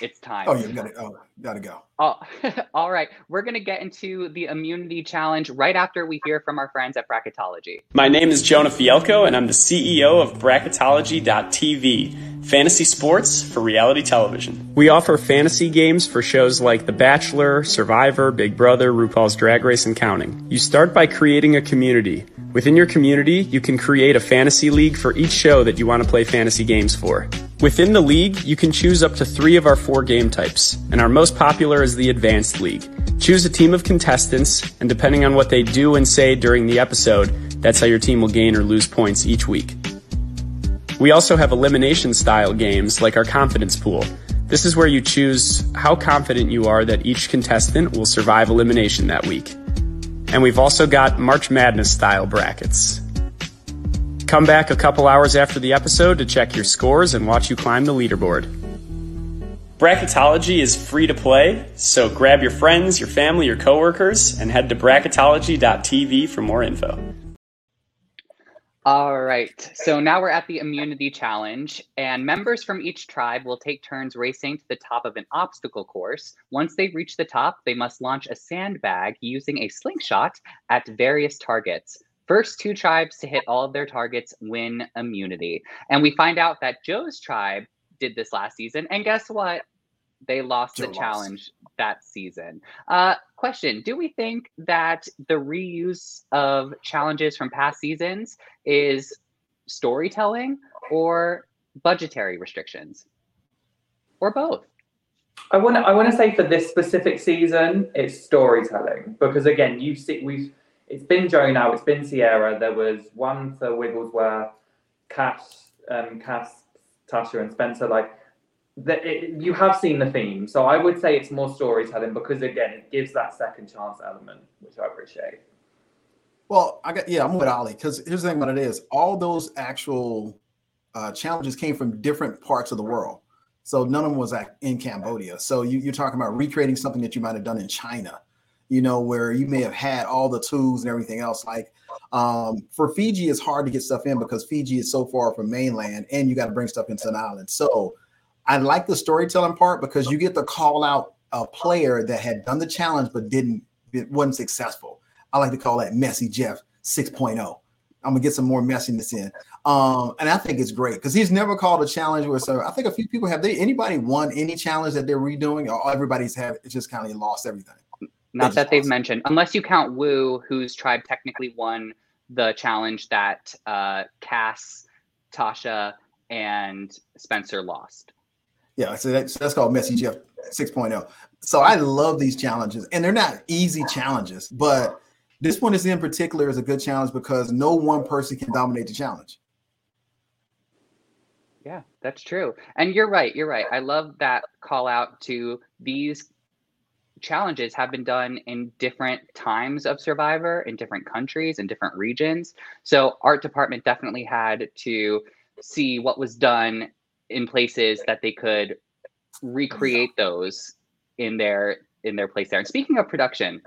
It's time. Oh yeah, we got to oh, got to go. Oh, all right. We're going to get into the immunity challenge right after we hear from our friends at Bracketology. My name is Jonah Fielko, and I'm the CEO of Bracketology.tv, fantasy sports for reality television. We offer fantasy games for shows like The Bachelor, Survivor, Big Brother, RuPaul's Drag Race, and counting. You start by creating a community. Within your community, you can create a fantasy league for each show that you want to play fantasy games for. Within the league, you can choose up to three of our four game types, and our most popular is the Advanced League. Choose a team of contestants, and depending on what they do and say during the episode, that's how your team will gain or lose points each week. We also have elimination style games like our confidence pool. This is where you choose how confident you are that each contestant will survive elimination that week. And we've also got March Madness style brackets. Come back a couple hours after the episode to check your scores and watch you climb the leaderboard. Bracketology is free to play, so grab your friends, your family, your coworkers, and head to bracketology.tv for more info. All right. So now we're at the immunity challenge, and members from each tribe will take turns racing to the top of an obstacle course. Once they reach the top, they must launch a sandbag using a slingshot at various targets. First two tribes to hit all of their targets win immunity. And we find out that Joe's tribe did this last season, and guess what? They lost Joe the lost. challenge that season. Uh, question Do we think that the reuse of challenges from past seasons is storytelling or budgetary restrictions or both? I want to. I want to say for this specific season, it's storytelling because again, you see, we've. It's been Joe now. It's been Ciera. There was one for Wiglesworth, Kass, um, Kass, Tasha, and Spencer. Like, that you have seen the theme. So I would say it's more storytelling because again, it gives that second chance element, which I appreciate. Well, I got yeah, I'm with Oli because here's the thing about it is all those actual uh, challenges came from different parts of the world. So none of them was in Cambodia. So you, you're talking about recreating something that you might have done in China, you know, where you may have had all the tools and everything else. Like um, for Fiji, it's hard to get stuff in because Fiji is so far from mainland, and you got to bring stuff into an island. So I like the storytelling part because you get to call out a player that had done the challenge but didn't it wasn't successful. I like to call that messy Jeff 6.0. I'm gonna get some more messiness in. Um, and I think it's great because he's never called a challenge where so I think a few people have they anybody won any challenge that they're redoing or everybody's have just kind of lost everything. Not that they've awesome. mentioned, unless you count Woo, whose tribe technically won the challenge that uh, Kass, Tasha, and Spencer lost. Yeah, so that's, that's called Messy Jeff 6.0. So I love these challenges, and they're not easy challenges, but this one is in particular is a good challenge because no one person can dominate the challenge. Yeah, that's true. And you're right. You're right. I love that call out to these challenges have been done in different times of Survivor in different countries and different regions. So art department definitely had to see what was done in places that they could recreate those in their in their place there. And speaking of production,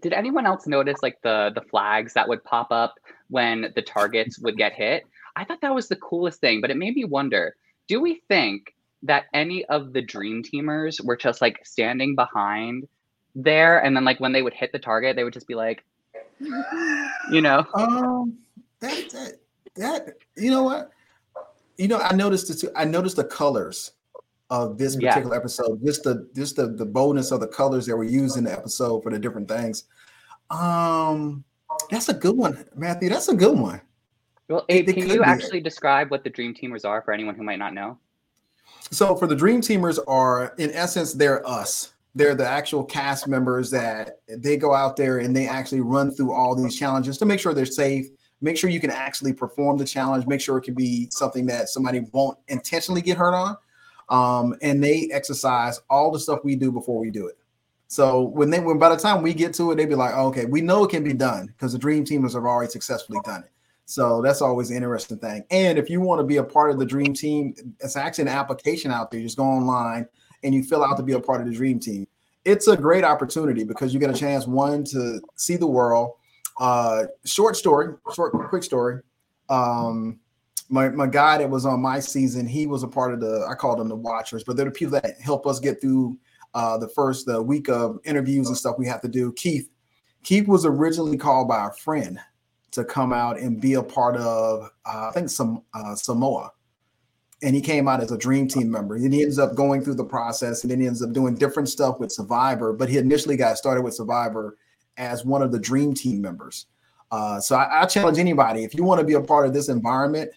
did anyone else notice like the the flags that would pop up when the targets would get hit? I thought that was the coolest thing, but it made me wonder, do we think that any of the dream teamers were just like standing behind there and then like when they would hit the target they would just be like you know? Um that that, that you know what? You know i noticed it too i noticed the colors of this particular yeah. episode just the just the the boldness of the colors that were used in the episode for the different things. Um that's a good one matthew that's a good one. Well Abe, can you actually describe what the dream teamers are for anyone who might not know so for the dream teamers are in essence they're us. They're the actual cast members that they go out there and they actually run through all these challenges to make sure they're safe make sure you can actually perform the challenge make sure it can be something that somebody won't intentionally get hurt on. Um, and they exercise all the stuff we do before we do it. So when they when by the time we get to it they'd be like oh, okay we know it can be done because the dream teamers have already successfully done it so that's always an interesting thing. And if you want to be a part of the dream team, it's actually an application out there. You just go online and you fill out to be a part of the dream team. It's a great opportunity because you get a chance one to see the world. Uh, short story, short quick story. Um, my my guy that was on my season, he was a part of the I call them the watchers, but they're the people that help us get through uh, the first the week of interviews and stuff we have to do. Keith, Keith was originally called by a friend to come out and be a part of, uh, I think, some uh, Samoa. And he came out as a dream team member. And he ends up going through the process and then he ends up doing different stuff with Survivor. But he initially got started with Survivor as one of the dream team members. Uh, so I, I challenge anybody if you want to be a part of this environment,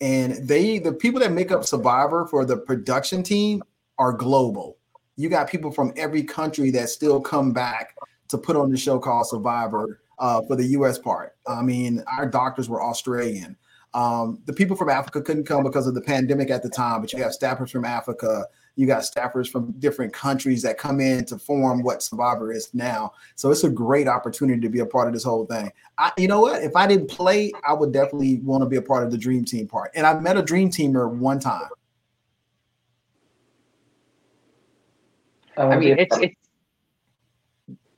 and they, the people that make up Survivor for the production team are global. You got people from every country that still come back to put on the show called Survivor uh, for the U.S. part. I mean, our doctors were Australian. Um, the people from Africa couldn't come because of the pandemic at the time, but you have staffers from Africa. You got staffers from different countries that come in to form what Survivor is now. So it's a great opportunity to be a part of this whole thing. I, you know what? If I didn't play, I would definitely want to be a part of the Dream Team part. And I met a Dream Teamer one time. I mean, it's it's.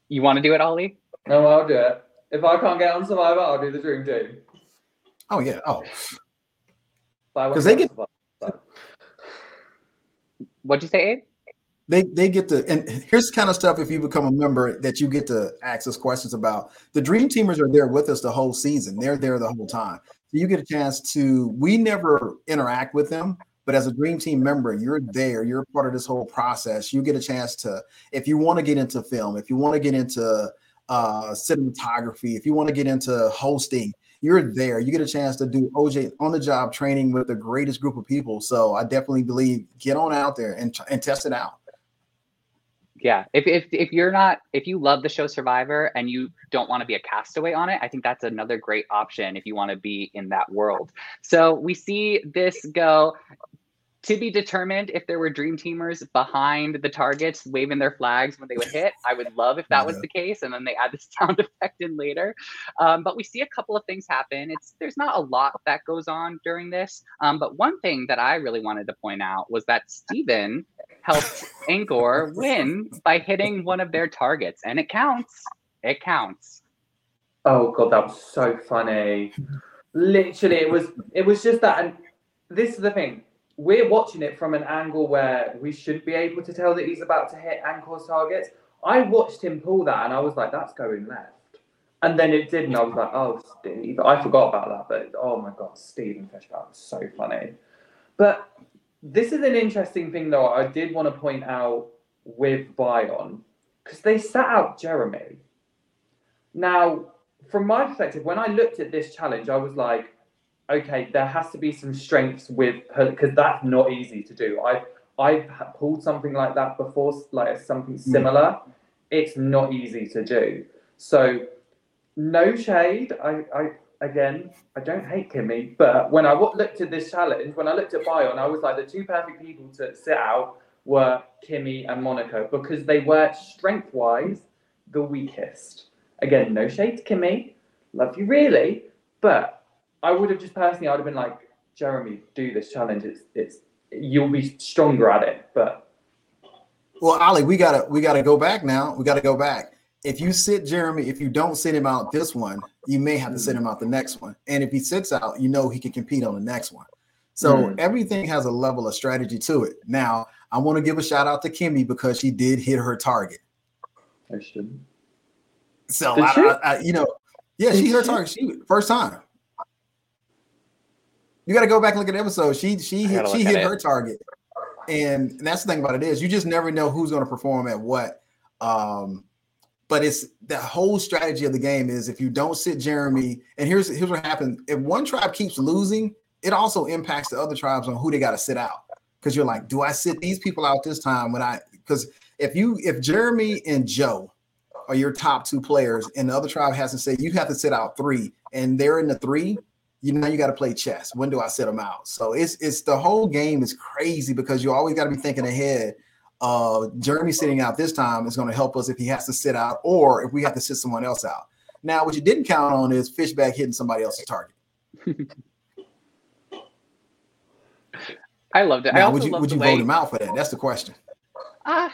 You want to do it, Oli? No, I'll do it. If I can't get on Survivor, I'll do the Dream Team. Oh yeah. Oh. Because they get. What'd you say, Abe? They they get to and here's kind of stuff if you become a member that you get to ask us questions about. The Dream Teamers are there with us the whole season. They're there the whole time. So you get a chance to. We never interact with them, but as a dream team member you're there you're part of this whole process you get a chance to if you want to get into film if you want to get into uh, cinematography, if you want to get into hosting, you're there. You get a chance to do OJ on the job training with the greatest group of people. So I definitely believe get on out there and, and test it out. Yeah, if, if if you're not if you love the show Survivor and you don't want to be a castaway on it, I think that's another great option if you want to be in that world. So we see this go to be determined if there were dream teamers behind the targets waving their flags when they would hit. I would love if that was the case, and then they add the sound effect in later. Um, but we see a couple of things happen. It's there's not a lot that goes on during this, um, but one thing that I really wanted to point out was that Stephen helped Angkor win by hitting one of their targets, and it counts. It counts. Oh god, that was so funny. Literally, it was it was just that, and this is the thing we're watching it from an angle where we should be able to tell that he's about to hit Angkor's targets. I watched him pull that and I was like, that's going left. And then it didn't. I was like, oh, Steve. I forgot about that. But oh my God, Stephen Fishbach was so funny. But this is an interesting thing, though, I did want to point out with Bayon because they sat out Jeremy. Now, from my perspective, when I looked at this challenge, I was like, okay, there has to be some strengths with her because that's not easy to do. I've I've pulled something like that before, like something mm. similar. Mm. It's not easy to do. So no shade. I, I again, I don't hate Kimmi, but when I looked at this challenge, when I looked at Bayon, I was like the two perfect people to sit out were Kimmi and Monica because they were strength wise the weakest. Again, no shade to Kimmi, love you really, but I would have just personally, I'd have been like, Jeremy, do this challenge. It's it's you'll be stronger at it, but well, Ali, we gotta we gotta go back now. We gotta go back. If you sit Jeremy, if you don't sit him out this one, you may have to sit him out the next one. And if he sits out, you know he can compete on the next one. So mm. everything has a level of strategy to it. Now, I want to give a shout out to Kimmi because she did hit her target. I should. So I, I, I, you know, yeah, she hit her target. She first time. You got to go back and look at the episode. She she hit, she hit her target, and that's the thing about it is you just never know who's going to perform at what. Um, but it's the whole strategy of the game is if you don't sit Jeremy, and here's here's what happens: if one tribe keeps losing, it also impacts the other tribes on who they got to sit out. Because you're like, do I sit these people out this time when I? Because if you if Jeremy and Joe are your top two players, and the other tribe has to say you have to sit out three, and they're in the three, you know you got to play chess. When do I sit them out? So it's it's the whole game is crazy because you always got to be thinking ahead uh, Jeremy sitting out this time is going to help us if he has to sit out or if we have to sit someone else out. Now, what you didn't count on is Fishbach hitting somebody else's target. I loved it. Now, would you would you way... vote him out for that? That's the question. Uh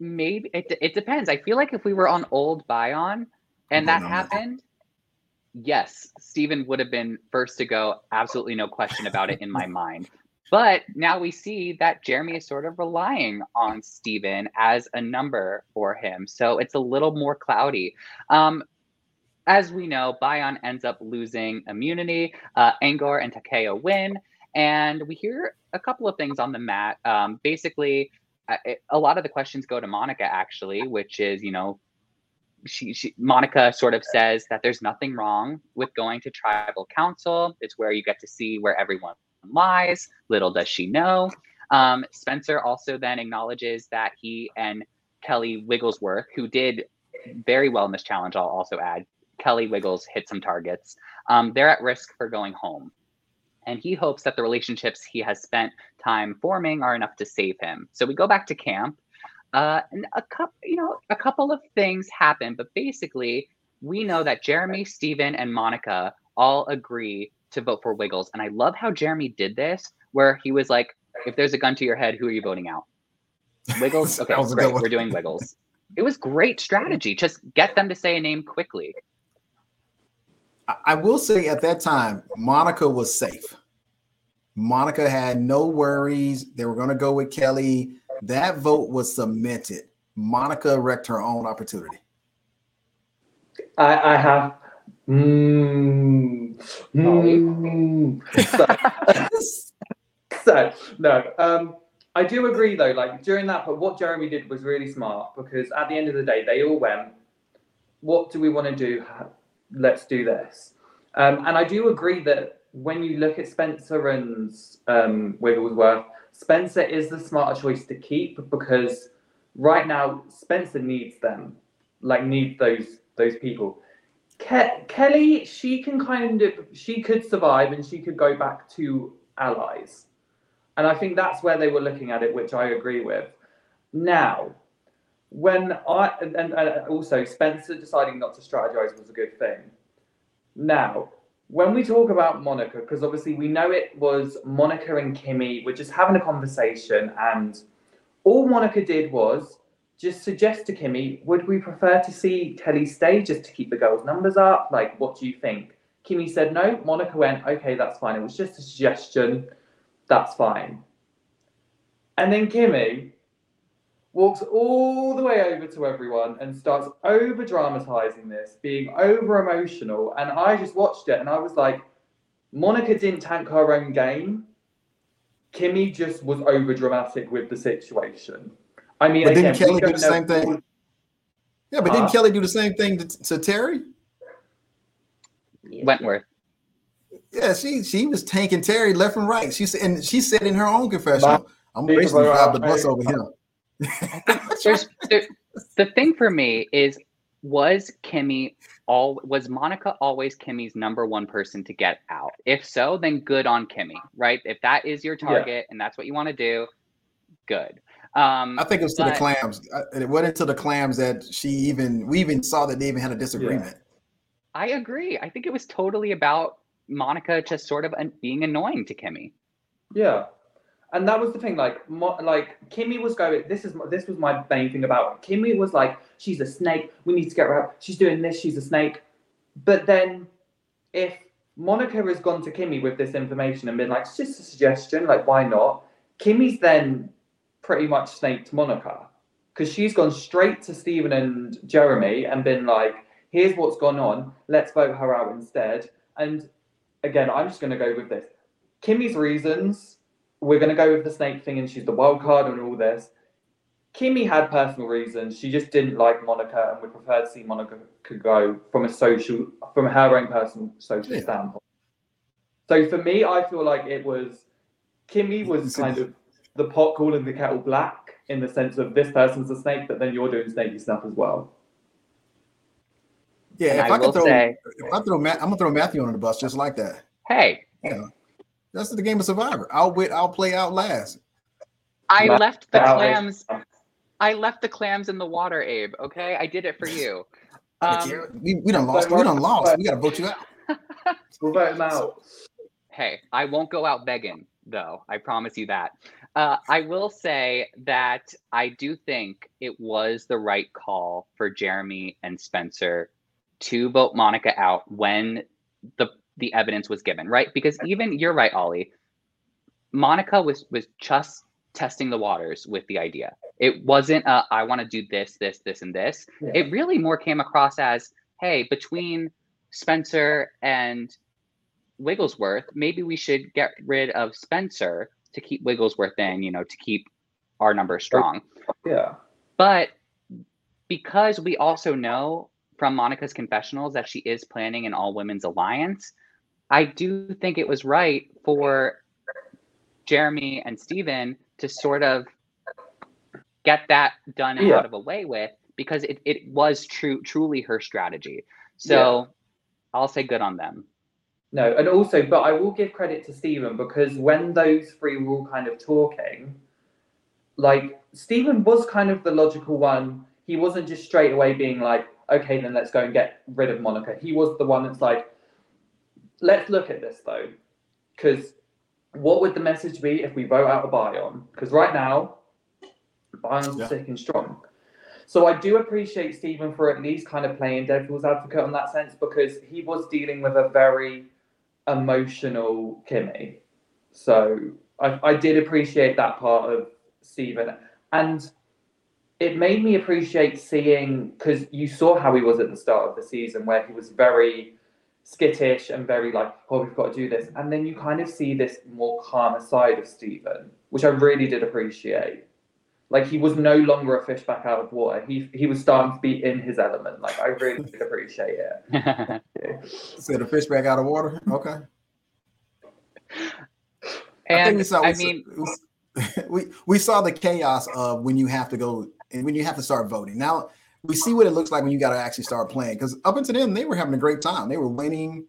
maybe it, it depends. I feel like if we were on old Bayon and that happened, that. yes, Stephen would have been first to go. Absolutely no question about it in my mind. But now we see that Jeremy is sort of relying on Stephen as a number for him. So it's a little more cloudy. Um, as we know, Bayon ends up losing immunity. Uh, Angkor and Ta Keo win. And we hear a couple of things on the mat. Um, basically, it, a lot of the questions go to Monica, actually, which is, you know, she, she, Monica sort of says that there's nothing wrong with going to tribal council. It's where you get to see where everyone lies. Little does she know. Um, Spencer also then acknowledges that he and Kelley Wiglesworth, who did very well in this challenge, I'll also add, Kelley Wiggles hit some targets. Um, they're at risk for going home. And he hopes that the relationships he has spent time forming are enough to save him. So we go back to camp. Uh, and a couple, you know, a couple of things happen, but basically, we know that Jeremy, Stephen, and Monica all agree to vote for Wiggles. And I love how Jeremy did this, where he was like, if there's a gun to your head, who are you voting out? Wiggles? Okay, great. We're doing Wiggles. It was great strategy. Just get them to say a name quickly. I will say at that time, Monica was safe. Monica had no worries. They were going to go with Kelley. That vote was cemented. Monica wrecked her own opportunity. I, I have Mm, mm, so, so, no, um, I do agree though. Like during that, but what Jeremy did was really smart because at the end of the day, they all went. What do we want to do? Let's do this. Um, and I do agree that when you look at Spencer and um, Wiglesworth, Spencer is the smarter choice to keep because right now Spencer needs them, like needs those those people. Ke- Kelley, she can kind of, she could survive and she could go back to allies. And I think that's where they were looking at it, which I agree with. Now, when I, and, and also Spencer deciding not to strategize was a good thing. Now, when we talk about Monica, because obviously we know it was Monica and Kimmi were just having a conversation, and all Monica did was just suggest to Kimmi, would we prefer to see Kelley stay just to keep the girls' numbers up? Like, what do you think? Kimmi said no. Monica went, okay, that's fine. It was just a suggestion. That's fine. And then Kimmi walks all the way over to everyone and starts over dramatizing this, being over emotional. And I just watched it and I was like, Monica didn't tank her own game. Kimmi just was over dramatic with the situation. I mean, but didn't Kelley do the same thing? Yeah, but didn't Kelley do the same thing to, to Terry? Wentworth. Yeah, she she was tanking Terry left and right. She said, and she said in her own confession, "I'm basically drive the bus over him." There's there, the thing for me is was Kimmi all was Monica always Kimmi's number one person to get out? If so, then good on Kimmi, right? If that is your target yeah. and that's what you want to do, good. Um, I think it was to the clams. I- It went into the clams that she even we even saw that they even had a disagreement. I agree. I think it was totally about Monica just sort of an- being annoying to Kimmi. Yeah, and that was the thing. Like, mo- like Kimmi was going. This is this was my main thing about it. Kimmi was like, she's a snake. We need to get her out. She's doing this. She's a snake. But then, if Monica has gone to Kimmi with this information and been like, it's just a suggestion. Like, why not? Kimmi's then pretty much snaked Monica because she's gone straight to Stephen and Jeremy and been like, here's what's gone on. Let's vote her out instead. And again, I'm just going to go with this. Kimmi's reasons, we're going to go with the snake thing and she's the wild card and all this. Kimmi had personal reasons. She just didn't like Monica and would prefer to see Monica could go from a social, from her own personal social Yeah. standpoint. So for me, I feel like it was, Kimmi was So- kind of the pot calling the kettle black in the sense of this person's a snake, but then you're doing snaky stuff as well. Yeah, And if I I, will could throw, say- if I throw, Ma- I'm gonna throw Matthew under the bus just like that. Hey, That's the game of Survivor. I'll wait. I'll play out last. I Wow. left the Wow. clams. I left the clams in the water, Abe. Okay, I did it for you. Um, we we done lost. We done lost. We gotta vote you out. We'll vote him out. hey, I won't go out begging, though. I promise you that. Uh, I will say that I do think it was the right call for Jeremy and Spencer to vote Monica out when the the evidence was given, right? Because even you're right, Oli. Monica was was just testing the waters with the idea. It wasn't a, I want to do this, this, this, and this. Yeah. It really more came across as, hey, between Spencer and Wiglesworth, maybe we should get rid of Spencer to keep Wiglesworth in, you know, to keep our numbers strong. Yeah. But because we also know from Monica's confessionals that she is planning an all women's alliance, I do think it was right for Jeremy and Stephen to sort of get that done and Yeah. out of a way with because it, it was true truly her strategy. So I'll say good on them. No, and also, but I will give credit to Stephen because when those three were all kind of talking, like Stephen was kind of the logical one. He wasn't just straight away being like, okay, then let's go and get rid of Monica. He was the one that's like, let's look at this though. Because what would the message be if we vote out a Bayon? Because right now, Bayon's Yeah. sick and strong. So I do appreciate Stephen for at least kind of playing devil's advocate in that sense because he was dealing with a very emotional Kimmi. So I, I did appreciate that part of Stephen. And it made me appreciate seeing because you saw how he was at the start of the season where he was very skittish and very like, oh, we've got to do this. And then you kind of see this more calmer side of Stephen, which I really did appreciate. Like he was no longer a fish back out of water. He he was starting to be in his element. Like I really did appreciate it. So the fish back out of water. Okay. and we saw. I we saw- mean, we we saw the chaos of when you have to go and when you have to start voting. Now we see what it looks like when you got to actually start playing. Because up until then, they were having a great time. They were winning.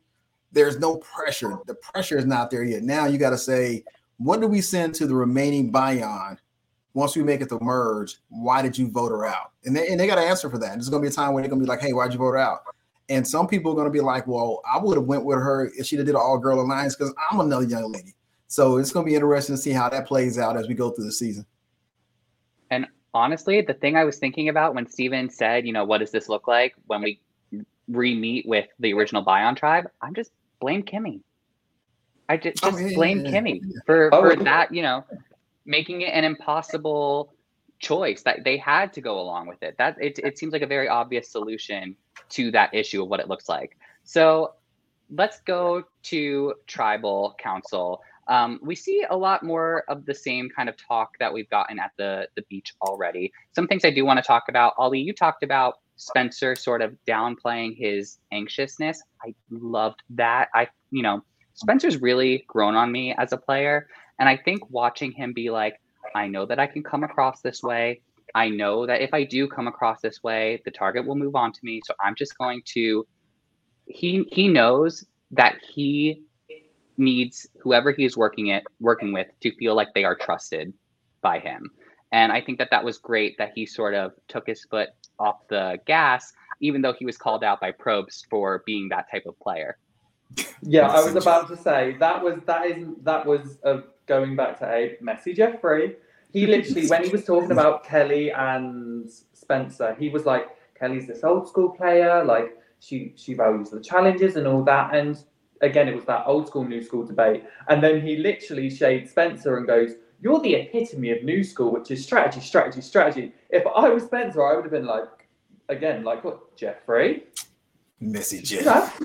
There's no pressure. The pressure is not there yet. Now you got to say, what do we send to the remaining Bayon once we make it to merge? Why did you vote her out? And they, and they got to answer for that. There's going to be a time when they're going to be like, hey, why'd you vote her out? And some people are going to be like, well, I would have went with her if have did an all girl alliance because I'm another young lady. So it's going to be interesting to see how that plays out as we go through the season. Honestly, the thing I was thinking about when Stephen said, you know, what does this look like when we re-meet with the original Bayon tribe? I'm just blame Kimmi. I just, Oh, just yeah, yeah, blame yeah, Kimmi for Oh, for yeah. that, you know, making it an impossible choice that they had to go along with it. That it it seems like a very obvious solution to that issue of what it looks like. So let's go to tribal council. Um, we see a lot more of the same kind of talk that we've gotten at the the beach already. Some things I do want to talk about. Oli, you talked about Spencer sort of downplaying his anxiousness. I loved that. I, you know, Spencer's really grown on me as a player, and I think watching him be like, I know that I can come across this way. I know that if I do come across this way, the target will move on to me. So I'm just going to. He he knows that he needs whoever he is working it working with to feel like they are trusted by him. And I think that that was great that he sort of took his foot off the gas, even though he was called out by Probst for being that type of player. Yeah, I was about to say that was that is that was uh, going back to a messy Jeffrey. He literally, when he was talking about Kelley and Spencer, he was like, "Kelley's this old school player, like she she values the challenges and all that." And again, it was that old school new school debate. And then he literally shades Spencer and goes, "You're the epitome of new school, which is strategy, strategy, strategy." If I was Spencer, I would have been like, again, like what Jeffrey, messy Jeff.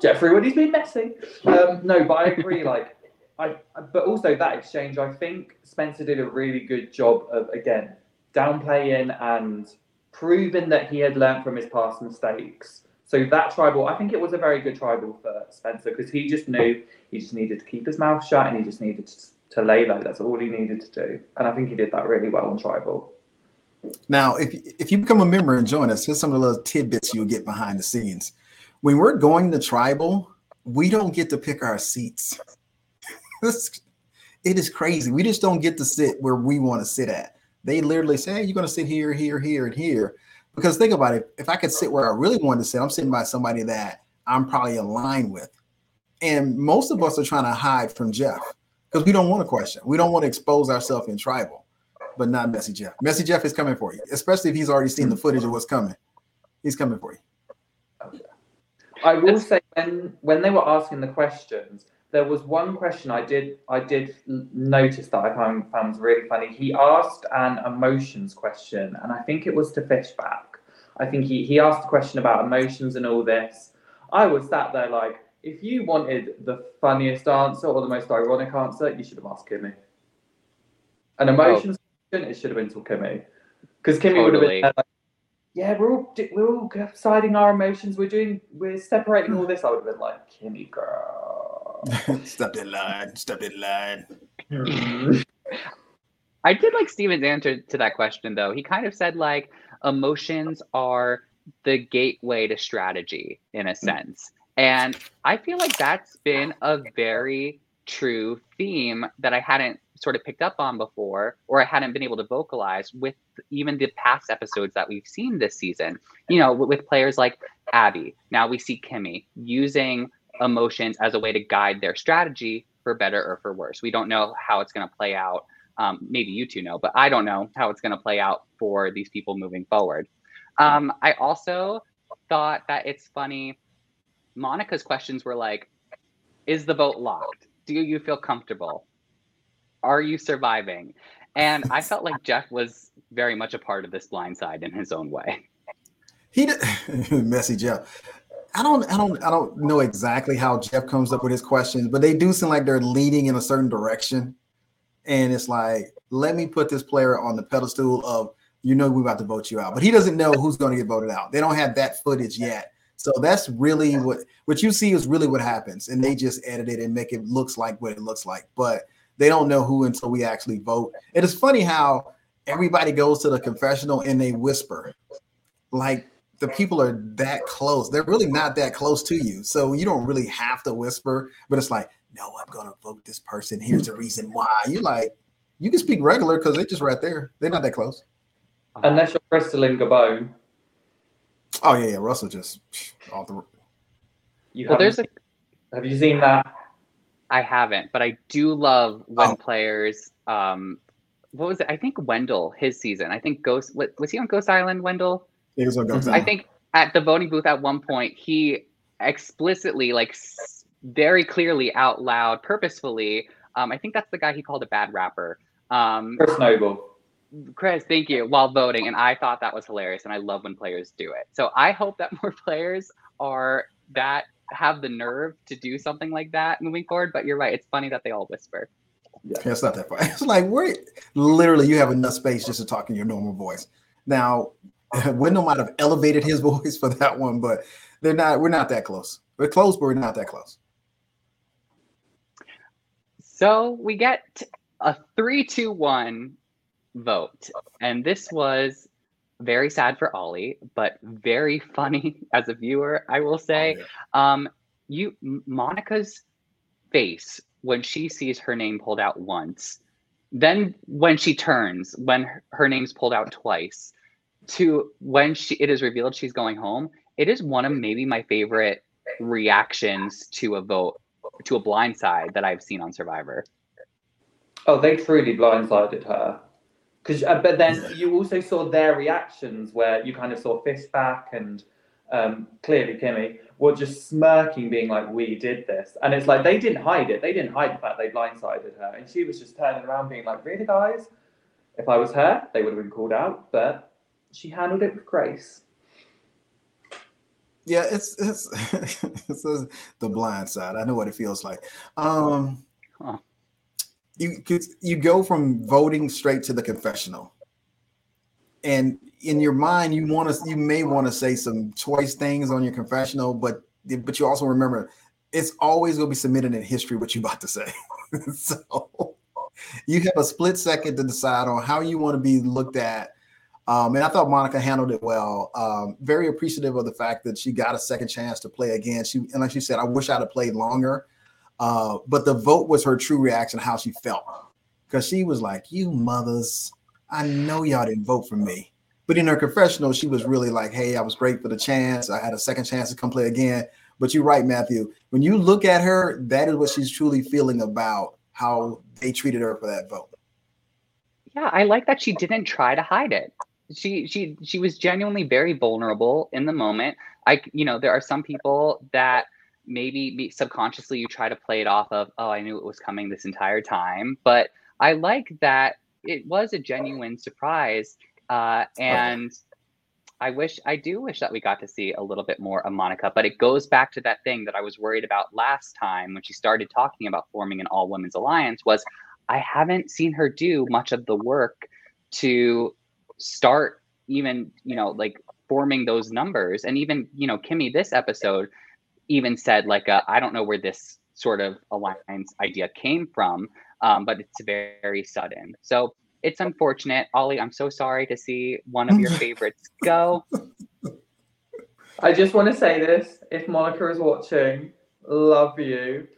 Jeffrey when he's been messy. Um, no, but I agree. Like, I but also that exchange, I think Spencer did a really good job of again downplaying and proving that he had learned from his past mistakes. So that tribal, I think it was a very good tribal for Spencer because he just knew he just needed to keep his mouth shut and he just needed to, to lay low. That's all he needed to do, and I think he did that really well on tribal. Now, if if you become a member and join us, here's some of the little tidbits you'll get behind the scenes when we're going to tribal, we don't get to pick our seats. it is crazy. We just don't get to sit where we want to sit at. They literally say, hey, you're going to sit here, here, here, and here. Because think about it. If I could sit where I really wanted to sit, I'm sitting by somebody that I'm probably aligned with. And most of us are trying to hide from Jeff because we don't want to question. We don't want to expose ourselves in tribal, but not Messy Jeff. Messy Jeff is coming for you, especially if he's already seen the mm-hmm. footage of what's coming. He's coming for you. I will say when when they were asking the questions, there was one question I did I did notice that I found found was really funny. He asked an emotions question, and I think it was to Fishbach. I think he he asked a question about emotions and all this. I was sat there like, if you wanted the funniest answer or the most ironic answer, you should have asked Kimmi. An oh. emotions oh. question, it should have been to Kimmi, because Kimmi totally. would have been like, yeah, we're all we're all deciding our emotions. We're doing we're separating all this. I would have been like, Kimmi girl, step in line, step in line. I did like Stephen's answer to that question though. He kind of said like emotions are the gateway to strategy in a mm. sense. And I feel like that's been a very true theme that I hadn't sort of picked up on before or I hadn't been able to vocalize with even the past episodes that we've seen this season. You know, with, with players like Abi. Now we see Kimmi using emotions as a way to guide their strategy for better or for worse. We don't know how it's going to play out. Um, maybe you two know, but I don't know how it's going to play out for these people moving forward. Um, I also thought that it's funny. Monica's questions were like, "Is the vote locked? Do you feel comfortable? Are you surviving? And I felt like Jeff was very much a part of this blind side in his own way. He did messy Jeff. I don't I don't I don't know exactly how Jeff comes up with his questions, but they do seem like they're leading in a certain direction. And it's like, let me put this player on the pedestal of you know we're about to vote you out. But he doesn't know who's going to get voted out. They don't have that footage yet. So that's really what what you see is really what happens. And they just edit it and make it looks like what it looks like. But they don't know who until we actually vote. It is funny how everybody goes to the confessional and they whisper, like the people are that close. They're really not that close to you, so you don't really have to whisper. But it's like, no, I'm gonna vote this person. Here's the reason why. You like, you can speak regular because they're just right there. They're not that close. Unless you're Crystal and Gabon. Oh yeah, yeah. Russell just off the. You well, there's a. Have you seen that I haven't, but I do love when oh. players. Um, what was it? I think Wendell, his season. I think Ghost. Was he on Ghost Island? Wendell. He was on Ghost Island. I think at the voting booth at one point he explicitly, like, very clearly out loud, purposefully. Um, I think that's the guy he called a bad rapper. Um, Chris Noble. Chris, thank you. While voting, and I thought that was hilarious, and I love when players do it. So I hope that more players are that have the nerve to do something like that moving forward. But you're right; it's funny that they all whisper. Yeah, it's not that far. It's like we're literally you have enough space just to talk in your normal voice. Now, Wendell might have elevated his voice for that one, but they're not. We're not that close. We're close, but we're not that close. So we get a three, two, one vote, and this was very sad for Oli, but very funny as a viewer, I will say. Oh, yeah. um, you Monica's face when she sees her name pulled out once then when she turns, when her, her name's pulled out twice, to when she it is revealed she's going home, it is one of maybe my favorite reactions to a vote to a blind side that I've seen on Survivor. Oh, they truly blindsided her. Because, uh, but then you also saw their reactions where you kind of saw Fishbach and um, clearly Kimmi were just smirking, being like, "We did this," and it's like they didn't hide it. They didn't hide the fact they blindsided her, and she was just turning around, being like, "Really, guys? If I was her, they would have been called out." But she handled it with grace. Yeah, it's it's, it's the blind side. I know what it feels like. Um, huh. You you go from voting straight to the confessional, and in your mind, you want to you may want to say some choice things on your confessional, but but you also remember it's always going to be submitted in history what you're about to say. so you have a split second to decide on how you want to be looked at um, and I thought Monica handled it well. Um, very appreciative of the fact that she got a second chance to play again. She and like she said, I wish I'd have played longer. Uh, but the vote was her true reaction, how she felt, because she was like, "You mothers, I know y'all didn't vote for me." But in her confessional, she was really like, "Hey, I was great for the chance. I had a second chance to come play again." But you're right, Matthew. When you look at her, that is what she's truly feeling about how they treated her for that vote. Yeah, I like that she didn't try to hide it she she she was genuinely very vulnerable in the moment. I you know there are some people that maybe subconsciously you try to play it off of oh i knew it was coming this entire time. But i like that it was a genuine surprise uh, and i wish i do wish that we got to see a little bit more of monica but it goes back to that thing that i was worried about last time when she started talking about forming an all women's alliance was i haven't seen her do much of the work to start even you know like forming those numbers. And even you know kimmi this episode even said like uh, I don't know where this sort of alliance idea came from um, but it's very, very sudden. So it's unfortunate. Oli i'm so sorry to see one of your favorites go. I just want to say this. If monica is watching love you.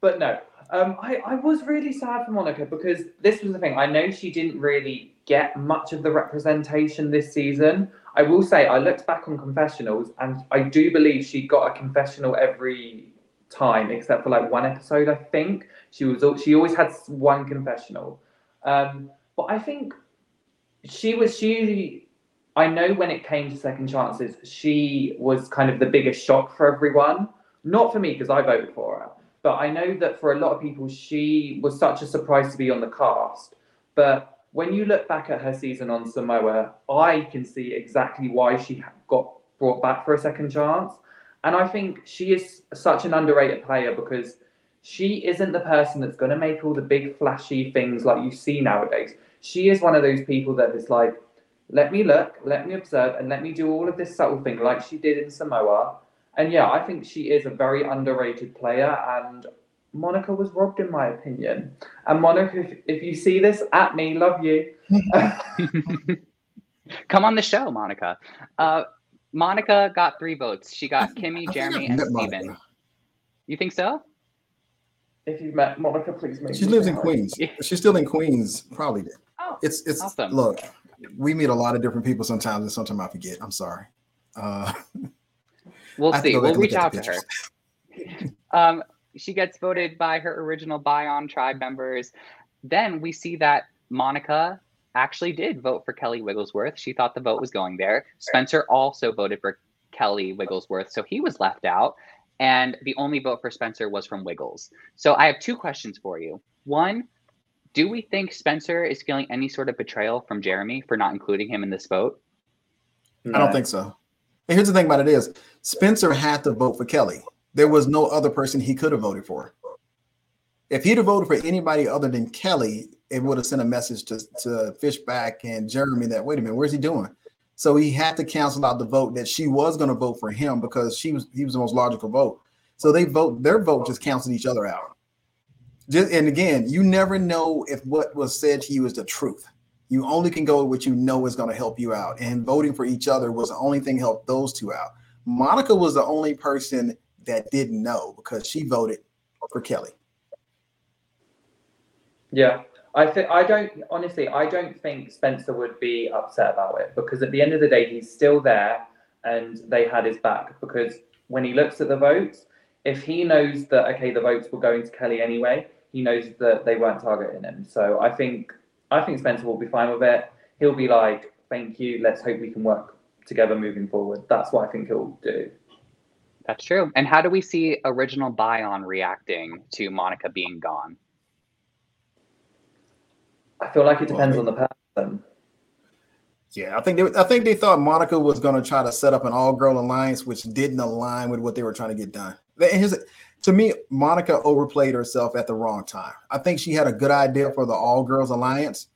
But no um, I, I was really sad for monica because this was the thing i know she didn't really get much of the representation this season. I will say I looked back on confessionals and I do believe she got a confessional every time except for like one episode. I think she was she always had one confessional. Um, but I think she was she. I know when it came to second chances, she was kind of the biggest shock for everyone. Not for me because I voted for her, but I know that for a lot of people, she was such a surprise to be on the cast. But when you look back at her season on Samoa, I can see exactly why she got brought back for a second chance. And I think she is such an underrated player because she isn't the person that's going to make all the big flashy things like you see nowadays. She is one of those people that is like, let me look, let me observe, and let me do all of this subtle thing like she did in Samoa. And yeah, I think she is a very underrated player. And Monica was robbed, in my opinion. And Monica, if, if you see this, at me, love you. Come on the show, Monica. Uh, Monica got three votes. She got Kimmi, Jeremy, and Stephen. You think so? If you've met Monica, please make. She lives in Queens. She's still in Queens. Probably did. Oh, it's it's awesome. look. We meet a lot of different people sometimes, and sometimes I forget. I'm sorry. Uh, we'll see. We'll reach out to her. Um, she gets voted by her original Bayon tribe members. Then we see that Monica actually did vote for Kelley Wiglesworth. She thought the vote was going there. Spencer also voted for Kelley Wiglesworth, so he was left out. And the only vote for Spencer was from Wiggles. So I have two questions for you. One, do we think Spencer is feeling any sort of betrayal from Jeremy for not including him in this vote? I don't think so. And here's the thing about it is Spencer had to vote for Kelley there was no other person he could have voted for. If he'd have voted for anybody other than Kelley, it would have sent a message to, to Fishbach and Jeremy that wait a minute, where's he doing? So he had to cancel out the vote that she was going to vote for him because she was he was the most logical vote. So they vote their vote just canceled each other out. Just, and again, you never know if what was said to you is the truth. You only can go with what you know is going to help you out. And voting for each other was the only thing helped those two out. Monica was the only person that didn't know because she voted for Kelley. Yeah, I think I don't honestly. I don't think Spencer would be upset about it because at the end of the day, he's still there, and they had his back. Because when he looks at the votes, if he knows that okay, the votes were going to Kelley anyway, he knows that they weren't targeting him. So I think I think Spencer will be fine with it. He'll be like, "Thank you. Let's hope we can work together moving forward." That's what I think he'll do. That's true. And how do we see original Bayon reacting to Monica being gone? I feel like it depends on the person. Yeah, I think they, I think they thought Monica was going to try to set up an all-girl alliance, which didn't align with what they were trying to get done. Here's, to me, Monica overplayed herself at the wrong time. I think she had a good idea for the all-girls alliance,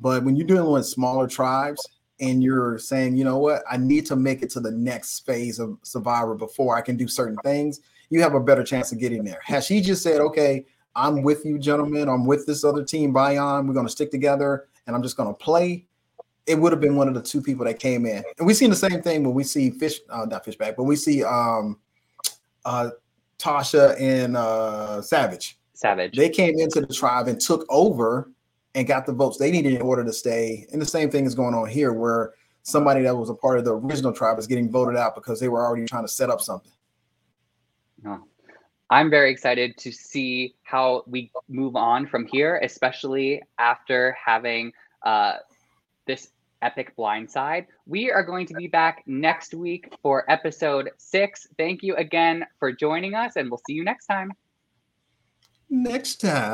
but when you're dealing with smaller tribes and you're saying, you know what, I need to make it to the next phase of Survivor before I can do certain things, you have a better chance of getting there. Has she just said, okay, I'm with you, gentlemen. I'm with this other team, Bayon. We're going to stick together and I'm just going to play. It would have been one of the two people that came in. And we've seen the same thing when we see fish, uh, not fishbach, but we see um, uh, Tasha and uh, Savage. Savage. They came into the tribe and took over and got the votes they needed in order to stay. And the same thing is going on here, where somebody that was a part of the original tribe is getting voted out because they were already trying to set up something. Oh, I'm very excited to see how we move on from here, especially after having uh, this epic blindside. We are going to be back next week for episode six. Thank you again for joining us, and we'll see you next time. Next time.